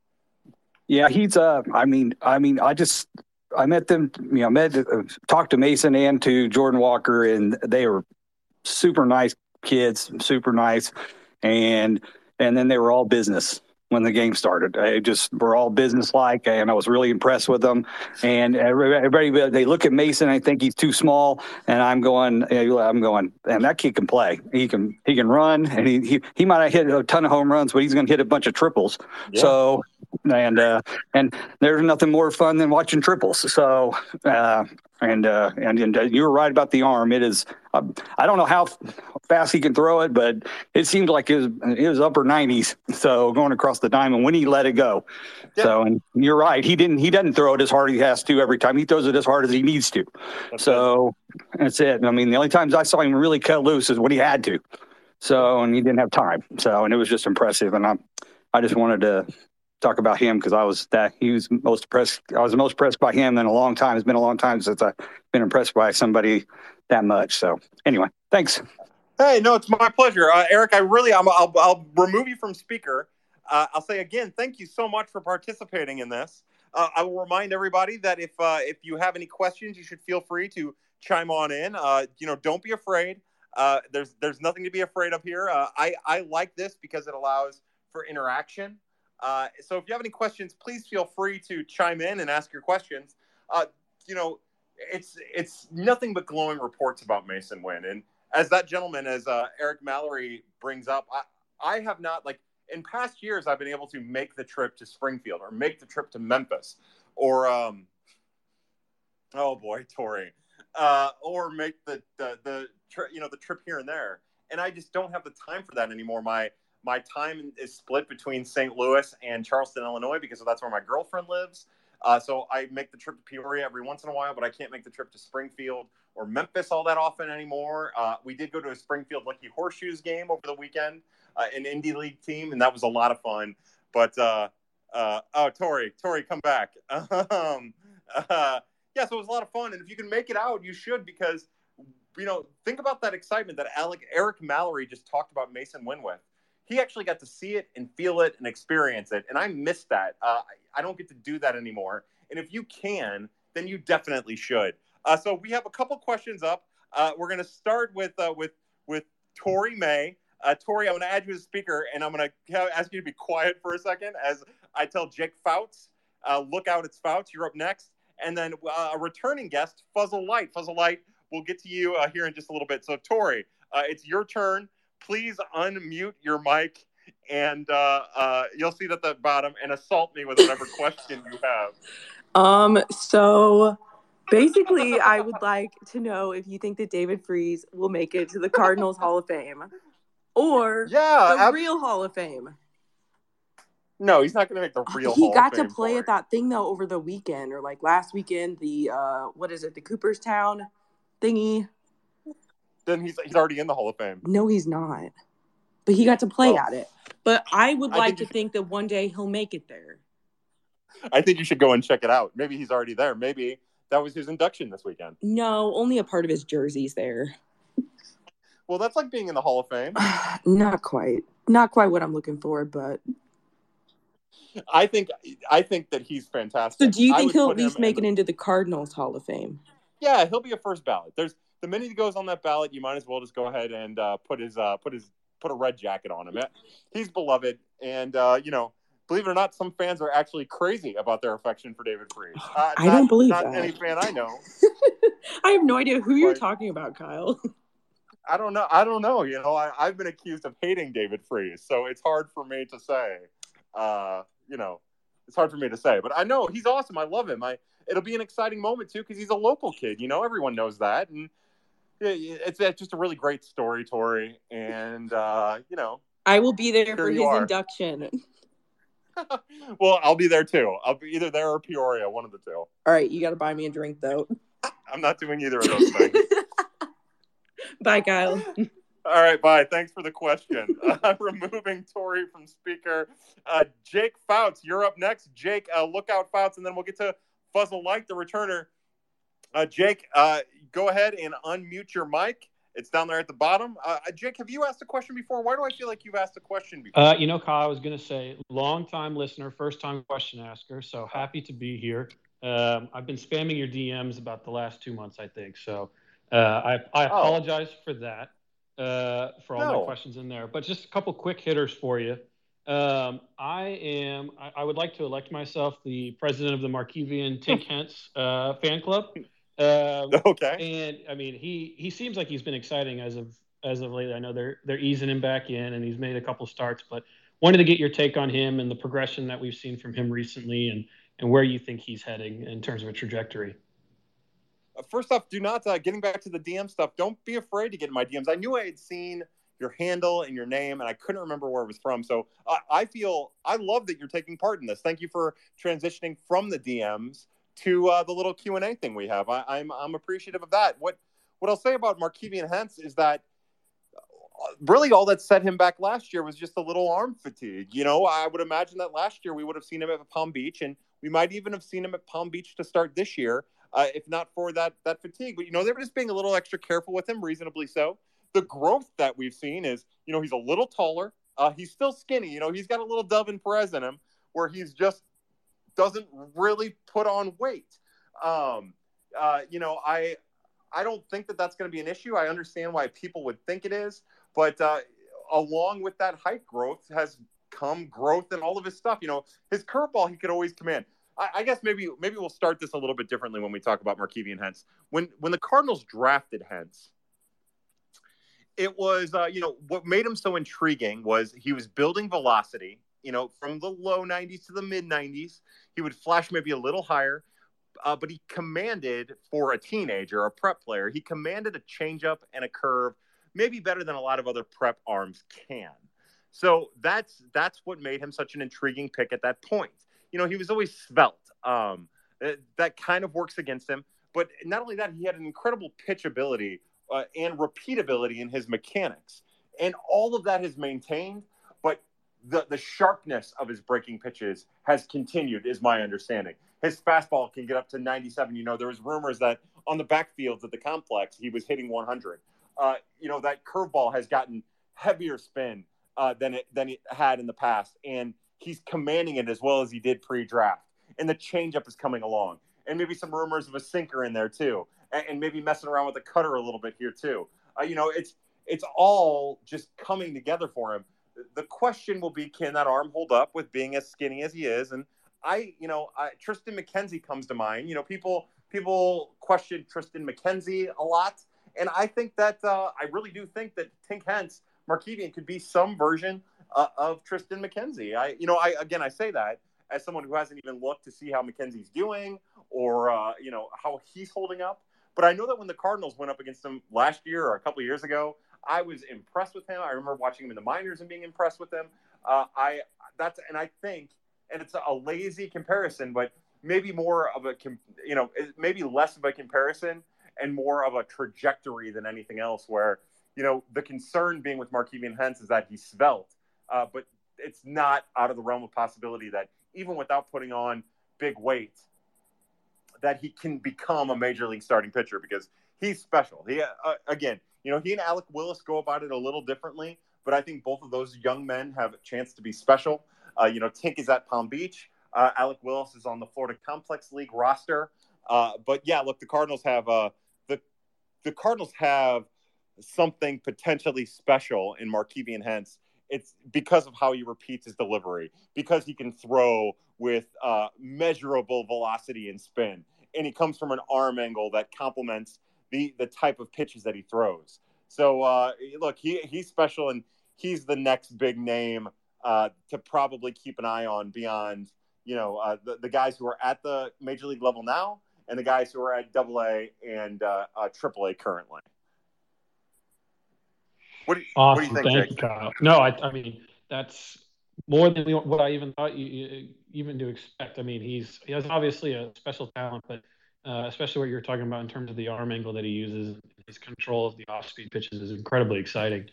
Yeah, he's. Uh, I mean, I mean, I just I met them. You know, met uh, talked to Masyn and to Jordan Walker, and they were super nice kids, super nice, and and then they were all business when the game started. They just were all business like, and I was really impressed with them. And everybody, they look at Masyn, I think he's too small, and I'm going, I'm going, and that kid can play. He can, he can run, and he he, he might have hit a ton of home runs, but he's going to hit a bunch of triples. Yeah. So and uh, and there's nothing more fun than watching triples. So uh, and, uh, and and uh, you were right about the arm. It is. Uh, I don't know how fast he can throw it, but it seemed like his his upper 90s. So going across the diamond when he let it go. Yeah. So and you're right. He didn't. He doesn't throw it as hard as he has to every time. He throws it as hard as he needs to. That's so it. that's it. I mean, the only times I saw him really cut loose is when he had to. So and he didn't have time. So and it was just impressive. And I I just wanted to talk about him because I was that he was most impressed. I was most impressed by him in a long time. It's been a long time since I've been impressed by somebody that much. So anyway, thanks. Hey, no, it's my pleasure, uh, Eric. I really, i will I'll remove you from speaker. Uh, I'll say again, thank you so much for participating in this. Uh, I will remind everybody that if uh, if you have any questions, you should feel free to chime on in. Uh, you know, don't be afraid. Uh, there's there's nothing to be afraid of here. I I like this because it allows for interaction. Uh, so if you have any questions, please feel free to chime in and ask your questions. Uh, you know, it's it's nothing but glowing reports about Masyn Winn, and as that gentleman, as uh, Eric Mallory brings up, I, I have not like in past years I've been able to make the trip to Springfield or make the trip to Memphis, or um, oh boy, Tori, uh, or make the the, the you know the trip here and there, and I just don't have the time for that anymore. My my time is split between St. Louis and Charleston, Illinois, because that's where my girlfriend lives. Uh, so I make the trip to Peoria every once in a while, but I can't make the trip to Springfield or Memphis all that often anymore. Uh, we did go to a Springfield Lucky Horseshoes game over the weekend, uh, an indie league team, and that was a lot of fun. But uh, uh, oh, Tori, Tori, come back. <laughs> um, uh, yeah, so it was a lot of fun, and if you can make it out, you should because you know think about that excitement that Alec Eric Mallory just talked about Masyn Winn with he actually got to see it and feel it and experience it. And I miss that. Uh, I, don't get to do that anymore. And if you can, then you definitely should. Uh, so we have a couple questions up. Uh, we're going to start with uh, with with Tori May. Uh, Tori, I'm going to add you as speaker, and I'm going to ask you to be quiet for a second as I tell Jake Fouts, uh, look out, it's Fouts. You're up next. And then a returning guest, Fuzzle Light. Fuzzle Light, we'll get to you here in just a little bit. So, Tori, it's your turn please unmute your mic and uh, uh, you'll see it at the bottom and assault me with whatever <laughs> question you have. Um, so basically, I would like to know if you think that David Freese will make it to the Cardinals Hall of Fame or yeah, the ab- real Hall of Fame. No, he's not going to make the real. He got to play at that thing though over the weekend or like last weekend. The uh, what is it? The Cooperstown thingy then he's he's already in the Hall of Fame. No, he's not. But he got to play oh. at it. But I would I like think to should... think that one day he'll make it there. I think you should go and check it out. Maybe he's already there. Maybe that was his induction this weekend. No, only a part of his jersey's there. Well, that's like being in the Hall of Fame. <sighs> Not quite. Not quite what I'm looking for, but I think I think that he's fantastic. So do you think he'll at least make it into the Cardinals Hall of Fame? Yeah, he'll be a first ballot. There's the minute he goes on that ballot, you might as well just go ahead and uh, put his uh, put his put a red jacket on him. He's beloved, and uh, you know, believe it or not, some fans are actually crazy about their affection for David Freese. <sighs> Uh, I not, don't believe not that. any fan I know. <laughs> I have no idea who you're talking about, Kyle. <laughs> I don't know. I don't know. You know, I, have been accused of hating David Freese, so it's hard for me to say. Uh, you know, it's hard for me to say, but I know he's awesome. I love him. I it'll be an exciting moment too because he's a local kid. You know, everyone knows that, and it's, it's just a really great story, Tori. And uh, you know, I will be there for his are. induction. <laughs> well, I'll be there too. I'll be either there or Peoria, one of the two. All right, you got to buy me a drink though. I'm not doing either of those things. <laughs> bye, Kyle. All right, bye. Thanks for the question. <laughs> I'm removing Tori from speaker. Uh, Jake Fouts, you're up next. Jake, uh, look out, Fouts, and then we'll get to Fuzzle Like the returner. Uh, Jake, uh, go ahead and unmute your mic It's down there at the bottom. Uh, Jake, have you asked a question before? Why do I feel like you've asked a question before? Uh, you know, Kyle, I was going to say, long time listener, first time question asker. So happy to be here. Um, I've been spamming your DMs about the last two months, I think. So uh, I, I, oh. apologize oh. for that, uh, for all no. my questions in there. But just a couple quick hitters for you. Um, I am. I, I, would like to elect myself the president of the Markevian Tink <laughs> Hence uh, fan club. Um, <laughs> okay. And I mean, he he seems like he's been exciting as of as of late. I know they're they're easing him back in, and he's made a couple starts. But wanted to get your take on him and the progression that we've seen from him recently, and and where you think he's heading in terms of a trajectory. Uh, first off, do not uh, getting back to the DM stuff. Don't be afraid to get in my DMs. I knew I had seen your handle and your name, and I couldn't remember where it was from. So uh, I feel I love that you're taking part in this. Thank you for transitioning from the DMs to uh, the little Q and A thing we have. I, am I'm, I'm appreciative of that. What what I'll say about Markevian Hence is that uh, really all that set him back last year was just a little arm fatigue. You know, I would imagine that last year we would have seen him at Palm Beach, and we might even have seen him at Palm Beach to start this year, uh, if not for that that fatigue. But you know, they were just being a little extra careful with him, reasonably so. The growth that we've seen is, you know, he's a little taller. Uh, he's still skinny. You know, he's got a little Delvin Perez in him, where he's just doesn't really put on weight. Um, uh, you know, I I don't think that that's going to be an issue. I understand why people would think it is, but uh, along with that height growth has come growth in all of his stuff. You know, his curveball he could always command. I, I guess maybe maybe we'll start this a little bit differently when we talk about Markevian Hence. When when the Cardinals drafted Hence, it was uh, you know what made him so intriguing was he was building velocity. You know, from the low 90s to the mid 90s he would flash maybe a little higher, uh, but he commanded for a teenager, a prep player, he commanded a changeup and a curve, maybe better than a lot of other prep arms can. So that's that's what made him such an intriguing pick at that point. You know, he was always svelte. Um, that, that kind of works against him. But not only that, he had an incredible pitch ability uh, and repeatability in his mechanics, and all of that is maintained. But the the sharpness of his breaking pitches has continued, is my understanding. His fastball can get up to 97. You know, there was rumors that on the backfields at the complex he was hitting 100. Uh, you know, that curveball has gotten heavier spin uh, than it than it had in the past, and he's commanding it as well as he did pre-draft. And the changeup is coming along, and maybe some rumors of a sinker in there too, and, and maybe messing around with the cutter a little bit here too. Uh, you know, it's it's all just coming together for him the question will be can that arm hold up with being as skinny as he is? And i you know I, triston mckenzie comes to mind. You know people people question triston mckenzie a lot. And i think that uh, i really do think that tink hence markevian could be some version uh, of triston mckenzie. I you know i again i say that as someone who hasn't even looked to see how mckenzie's doing or uh, you know how he's holding up. But i know that when the cardinals went up against him last year or a couple years ago I was impressed with him. I remember watching him in the minors and being impressed with him. Uh, I that's and I think, and it's a lazy comparison, but maybe more of a you know maybe less of a comparison and more of a trajectory than anything else. Where you know the concern being with Markevian Hence is that he's svelte, uh, but it's not out of the realm of possibility that even without putting on big weight, that he can become a major league starting pitcher because he's special. He uh, again, you know, he and Alec Willis go about it a little differently, but I think both of those young men have a chance to be special. Uh, you know, Tink is at Palm Beach. Uh, Alec Willis is on the Florida Complex League roster. Uh, but yeah, look, the Cardinals have uh, the the Cardinals have something potentially special in Markevian Hence. It's because of how he repeats his delivery, because he can throw with uh, measurable velocity and spin, and he comes from an arm angle that complements the the type of pitches that he throws. So uh, look, he he's special, and he's the next big name uh, to probably keep an eye on beyond you know uh, the the guys who are at the major league level now and the guys who are at Double A and uh, uh, Triple A currently. What do you, awesome. what do you think, Thank Jake? you, Kyle. No, I, I mean that's more than what I even thought you, even to expect. I mean, he's he has obviously a special talent, but uh, especially what you're talking about in terms of the arm angle that he uses. His control of the off-speed pitches is incredibly exciting.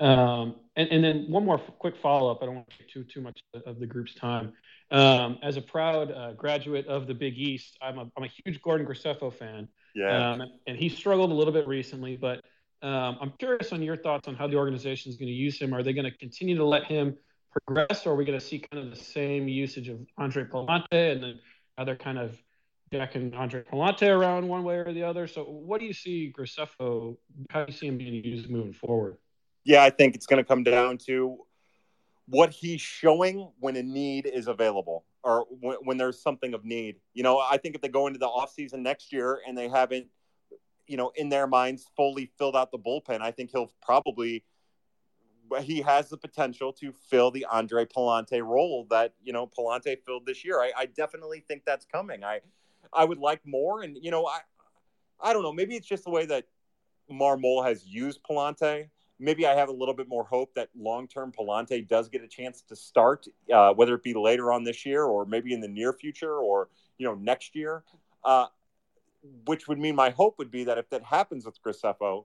Um, and, and, then one more quick follow-up. I don't want to take too too much of the group's time. Um, as a proud uh, graduate of the Big East, I'm a, I'm a huge Gordon Graceffo fan. Yeah. Um, and he struggled a little bit recently, but Um, I'm curious on your thoughts on how the organization is going to use him. Are they going to continue to let him progress, or are we going to see kind of the same usage of Andre Pallante and then other kind of jacking Andre Pallante around one way or the other? So, what do you see Graceffo? How do you see him being used moving forward? Yeah, I think it's going to come down to what he's showing when a need is available or when, when, there's something of need. You know, I think if they go into the offseason next year and they haven't, you know, in their minds fully filled out the bullpen, I think he'll probably he has the potential to fill the Andre Pallante role that, you know, Pallante filled this year. I, I definitely think that's coming. I I would like more. And you know, I I don't know, maybe it's just the way that Marmol has used Pallante maybe I have a little bit more hope that long term Pallante does get a chance to start, uh, whether it be later on this year or maybe in the near future or you know next year. Uh, which would mean my hope would be that if that happens with Graceffo,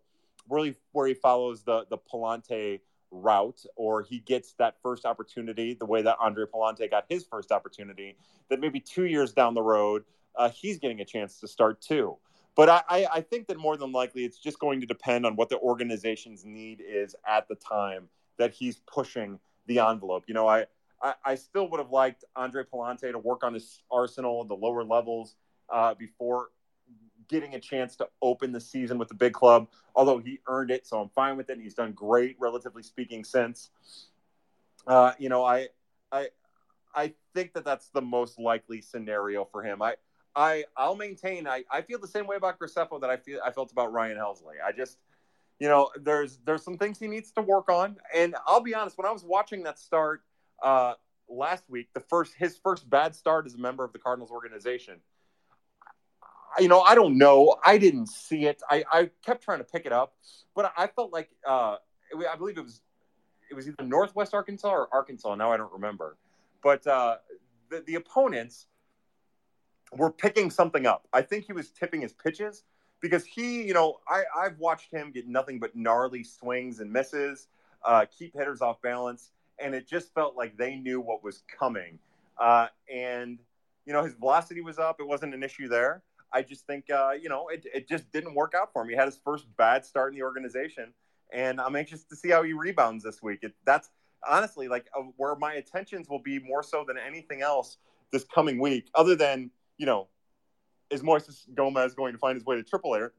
really where he follows the the Pallante route or he gets that first opportunity the way that Andre Pallante got his first opportunity, that maybe two years down the road uh, he's getting a chance to start too. But I, I think that more than likely it's just going to depend on what the organization's need is at the time that he's pushing the envelope. You know, I, I, I still would have liked Andre Pallante to work on his arsenal at the lower levels uh, before getting a chance to open the season with the big club, although he earned it. So I'm fine with it. And he's done great, relatively speaking, since. Uh, you know, I, I, I think that that's the most likely scenario for him. I, I I'll maintain I, I feel the same way about Graceffo that I feel I felt about Ryan Helsley. I just you know there's there's some things he needs to work on, and I'll be honest when I was watching that start uh, last week, the first his first bad start as a member of the Cardinals organization. You know, I don't know. I didn't see it. I, I kept trying to pick it up, but I felt like uh, I believe it was it was either Northwest Arkansas or Arkansas. Now I don't remember, but uh, the the opponents were picking something up. I think he was tipping his pitches because he, you know, I, I've watched him get nothing but gnarly swings and misses, uh, keep hitters off balance, and it just felt like they knew what was coming. Uh, and you know, his velocity was up; it wasn't an issue there. I just think, uh, you know, it, it just didn't work out for him. He had his first bad start in the organization, and I'm anxious to see how he rebounds this week. It, that's honestly like uh, where my attentions will be more so than anything else this coming week, other than you know, is Moises Gomez going to find his way to Triple A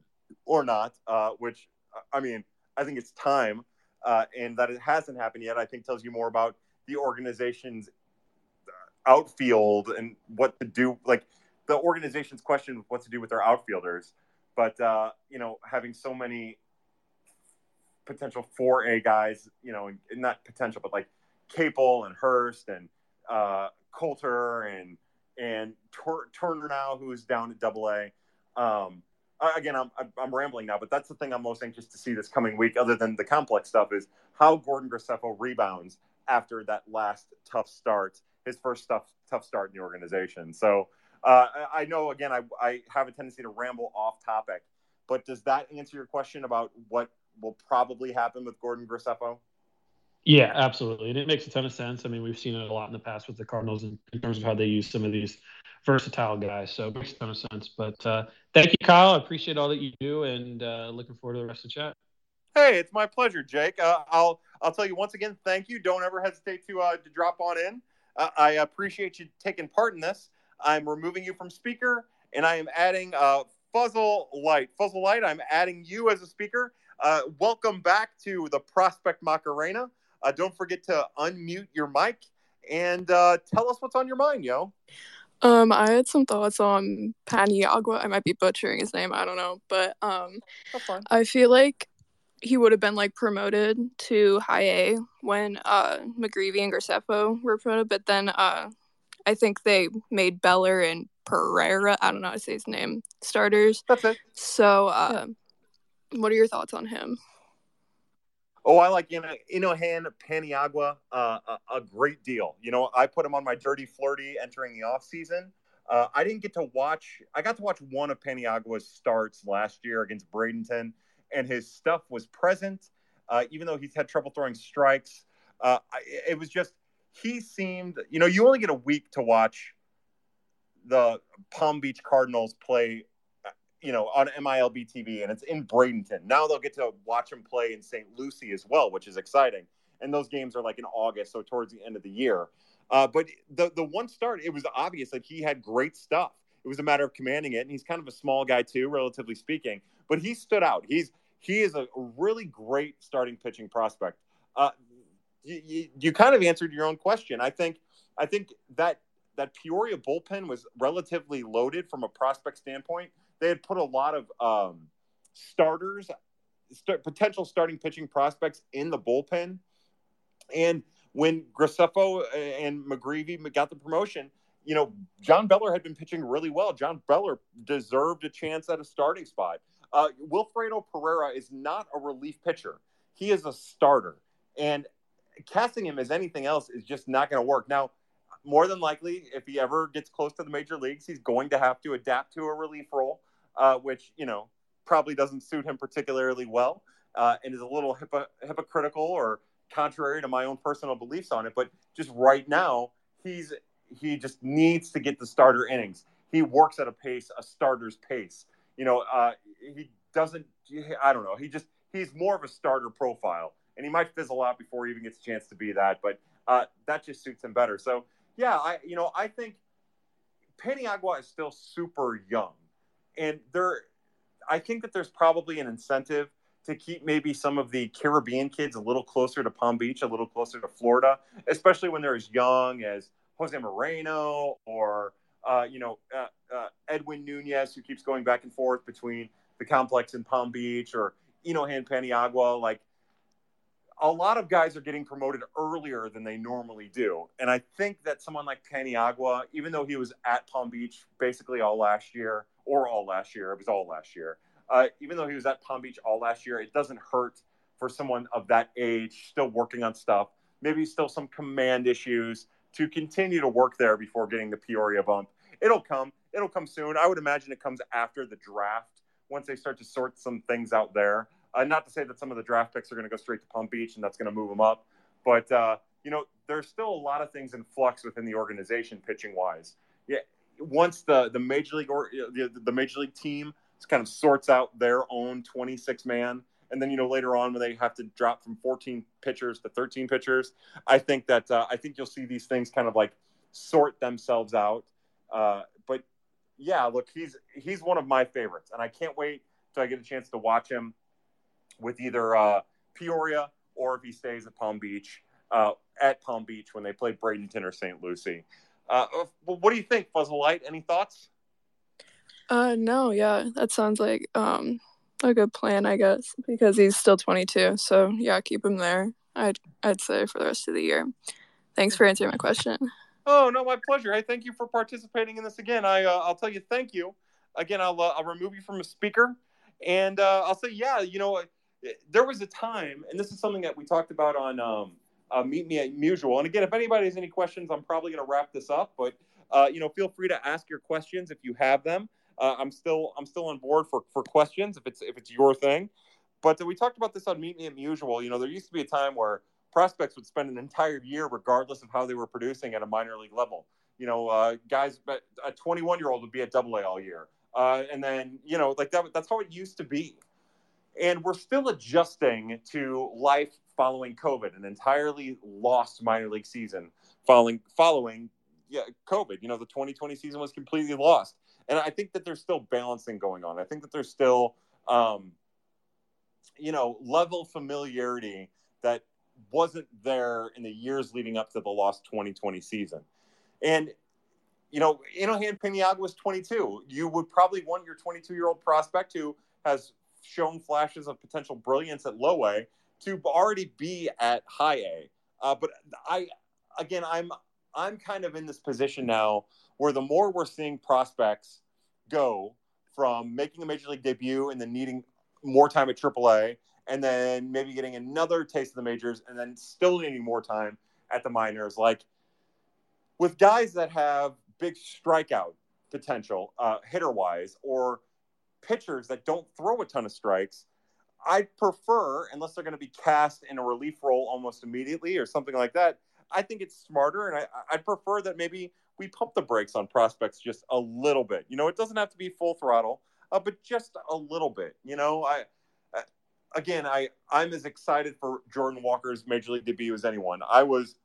or not? Uh, which, I mean, I think it's time, uh, and that it hasn't happened yet. I think tells you more about the organization's outfield and what to do. Like the organization's question, what to do with their outfielders. But uh, you know, having so many potential four A guys, you know, not potential, but like Capel and Hurst and uh, Coulter and and Turner now, who is down at Double A. Um, again, I'm, I'm rambling now, but that's the thing I'm most anxious to see this coming week, other than the complex stuff, is how Gordon Graceffo rebounds after that last tough start, his first tough tough start in the organization. So uh, I know, again, I, I have a tendency to ramble off topic, but does that answer your question about what will probably happen with Gordon Graceffo? Yeah, absolutely. And it makes a ton of sense. I mean, we've seen it a lot in the past with the Cardinals in, in terms of how they use some of these versatile guys. So it makes a ton of sense. But uh, thank you, Kyle. I appreciate all that you do and uh, looking forward to the rest of the chat. Hey, it's my pleasure, Jake. Uh, I'll I'll tell you once again, thank you. Don't ever hesitate to uh, to drop on in. Uh, I appreciate you taking part in this. I'm removing you from speaker, and I am adding uh, Fuzzle Light. Fuzzle Light, I'm adding you as a speaker. Uh, welcome back to the Prospect Macarena. Uh, don't forget to unmute your mic and uh, tell us what's on your mind, yo. Um, I had some thoughts on Paniagua. I might be butchering his name. I don't know, but um, I feel like he would have been like promoted to high A when uh McGreevy and Graceffo were promoted, but then uh, I think they made Beller and Pereira. I don't know how to say his name starters. That's it. So, uh, what are your thoughts on him? Oh, I like Inohan Paniagua uh, a, a, great deal. You know, I put him on my dirty flirty entering the off season. Uh, I didn't get to watch. I got to watch one of Paniagua's starts last year against Bradenton, and his stuff was present, uh, even though he's had trouble throwing strikes. Uh, it was just he seemed. You know, you only get a week to watch the Palm Beach Cardinals play you know, on MILB TV, and it's in Bradenton. Now they'll get to watch him play in St. Lucie as well, which is exciting. And those games are like in August, so towards the end of the year. Uh, but the the one start, it was obvious that he had great stuff. It was a matter of commanding it, and he's kind of a small guy too, relatively speaking. But he stood out. He's he is a really great starting pitching prospect. Uh, you, you, you kind of answered your own question. I think I think that that Peoria bullpen was relatively loaded from a prospect standpoint. They had put a lot of um, starters, st- potential starting pitching prospects in the bullpen, and when Graceffo and McGreevy got the promotion, you know, John Beller had been pitching really well. John Beller deserved a chance at a starting spot. Uh, Wilfredo Pereira is not a relief pitcher. He is a starter. And casting him as anything else is just not going to work. Now, more than likely, if he ever gets close to the major leagues, he's going to have to adapt to a relief role, uh, which, you know, probably doesn't suit him particularly well uh, and is a little hypocritical or contrary to my own personal beliefs on it. But just right now, he's he just needs to get the starter innings. He works at a pace, a starter's pace. You know, uh, he doesn't. I don't know. He just he's more of a starter profile, and he might fizzle out before he even gets a chance to be that. But uh, that just suits him better. So yeah, I you know I think Paniagua is still super young, and there, I think that there's probably an incentive to keep maybe some of the Caribbean kids a little closer to Palm Beach, a little closer to Florida, especially when they're as young as Jose Moreno or uh, you know uh, uh, Edwin Nunez, who keeps going back and forth between the complex in Palm Beach, or Inohan Paniagua. Like a lot of guys are getting promoted earlier than they normally do, and I think that someone like Paniagua, even though he was at Palm Beach basically all last year, or all last year, it was all last year. Uh, even though he was at Palm Beach all last year, it doesn't hurt for someone of that age, still working on stuff, maybe still some command issues to continue to work there before getting the Peoria bump. It'll come. It'll come soon. I would imagine it comes after the draft once they start to sort some things out there. Uh, not to say that some of the draft picks are going to go straight to Palm Beach and that's going to move them up, but uh, you know there's still a lot of things in flux within the organization pitching wise. Yeah, once the the major league or the, the major league team kind of sorts out their own 26 man and then you know later on when they have to drop from 14 pitchers to 13 pitchers i think that uh, i think you'll see these things kind of like sort themselves out uh, but yeah look he's he's one of my favorites and i can't wait till i get a chance to watch him with either uh, peoria or if he stays at palm beach uh, at palm beach when they play bradenton or st lucie uh, what do you think fuzzle light any thoughts uh no yeah that sounds like um a good plan, I guess, because he's still 22. So yeah, keep him there. I'd I'd say for the rest of the year. Thanks for answering my question. Oh no, my pleasure. Hey, thank you for participating in this again. I uh, I'll tell you thank you. Again, I'll uh, I'll remove you from a speaker, and uh, I'll say yeah. You know, there was a time, and this is something that we talked about on um, uh, Meet Me at Musial. And again, if anybody has any questions, I'm probably going to wrap this up. But uh, you know, feel free to ask your questions if you have them uh, I'm still I'm still on board for for questions if it's if it's your thing. But we talked about this on Meet Me at Musial. You know, there used to be a time where prospects would spend an entire year, regardless of how they were producing at a minor league level. You know, uh, guys, a 21 year old would be at Double A all year, uh, and then you know, like that. That's how it used to be. And we're still adjusting to life following COVID, an entirely lost minor league season following following yeah, COVID. You know, the 2020 season was completely lost and I think that there's still balancing going on. I think that there's still, um, you know, level familiarity that wasn't there in the years leading up to the lost 2020 season. And, you know, Inohan Paniagua was 22. You would probably want your 22 year old prospect who has shown flashes of potential brilliance at low A to already be at high A. Uh, but I, again, I'm I'm kind of in this position now where the more we're seeing prospects go from making a major league debut and then needing more time at AAA, and then maybe getting another taste of the majors, and then still needing more time at the minors, like with guys that have big strikeout potential, uh, hitter wise, or pitchers that don't throw a ton of strikes. I prefer, unless they're going to be cast in a relief role almost immediately or something like that, I think it's smarter, and I, I'd prefer that maybe we pump the brakes on prospects just a little bit. You know, it doesn't have to be full throttle. uh, but just a little bit. You know, I uh, again, I I'm as excited for Jordan Walker's major league debut as anyone. I was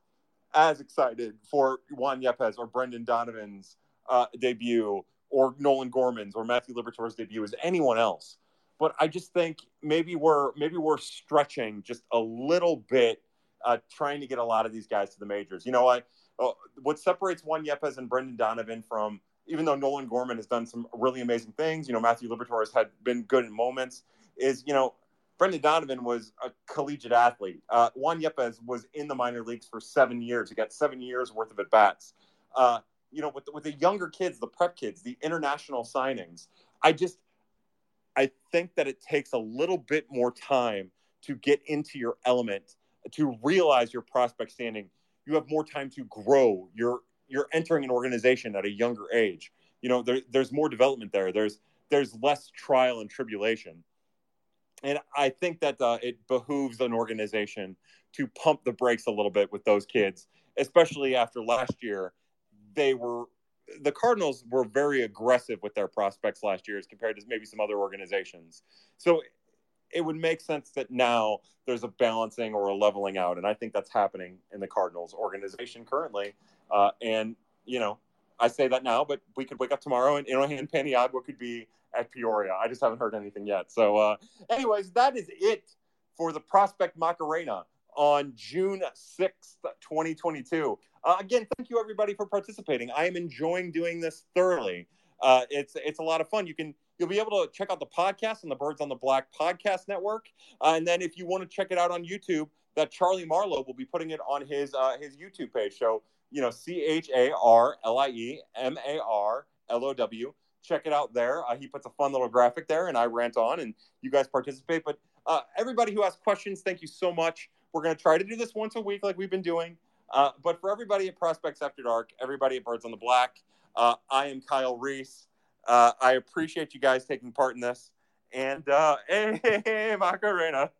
as excited for Juan Yepez or Brendan Donovan's uh, debut or Nolan Gorman's or Matthew Liberatore's debut as anyone else. But I just think maybe we're maybe we're stretching just a little bit, uh, trying to get a lot of these guys to the majors. You know, I uh, what separates Juan Yepez and Brendan Donovan from even though Nolan Gorman has done some really amazing things, you know, Matthew Liberatore has had been good in moments. Is you know, Brendan Donovan was a collegiate athlete. Uh, Juan Yepez was in the minor leagues for seven years. He got seven years worth of at bats. Uh, you know, with the, with the younger kids, the prep kids, the international signings, I just I think that it takes a little bit more time to get into your element, to realize your prospect standing. You have more time to grow. You're you're entering an organization at a younger age. You know, there, there's more development there. There's there's less trial and tribulation, and I think that uh, it behooves an organization to pump the brakes a little bit with those kids, especially after last year. They were the Cardinals were very aggressive with their prospects last year as compared to maybe some other organizations. So it would make sense that now there's a balancing or a leveling out, and I think that's happening in the Cardinals organization currently. Uh, and you know, I say that now, but we could wake up tomorrow and Inohan Paniagua could be at Peoria. I just haven't heard anything yet. So, uh, anyways, that is it for the Prospect Macarena on June 6th, 2022. Uh, again, thank you everybody for participating. I am enjoying doing this thoroughly. Uh, it's it's a lot of fun. You can you'll be able to check out the podcast on the Birds on the Black podcast network, uh, and then if you want to check it out on YouTube, that Charlie Marlow will be putting it on his uh, his YouTube page. So you know, C H A R L I E M A R L O W. Check it out there. Uh, he puts a fun little graphic there, and I rant on, and you guys participate. But uh, everybody who has questions, thank you so much. We're going to try to do this once a week, like we've been doing. Uh, but for everybody at Prospects After Dark, everybody at Birds on the Black, uh, I am Kyle Reis. Uh, I appreciate you guys taking part in this. And uh, <laughs> hey, hey, Macarena.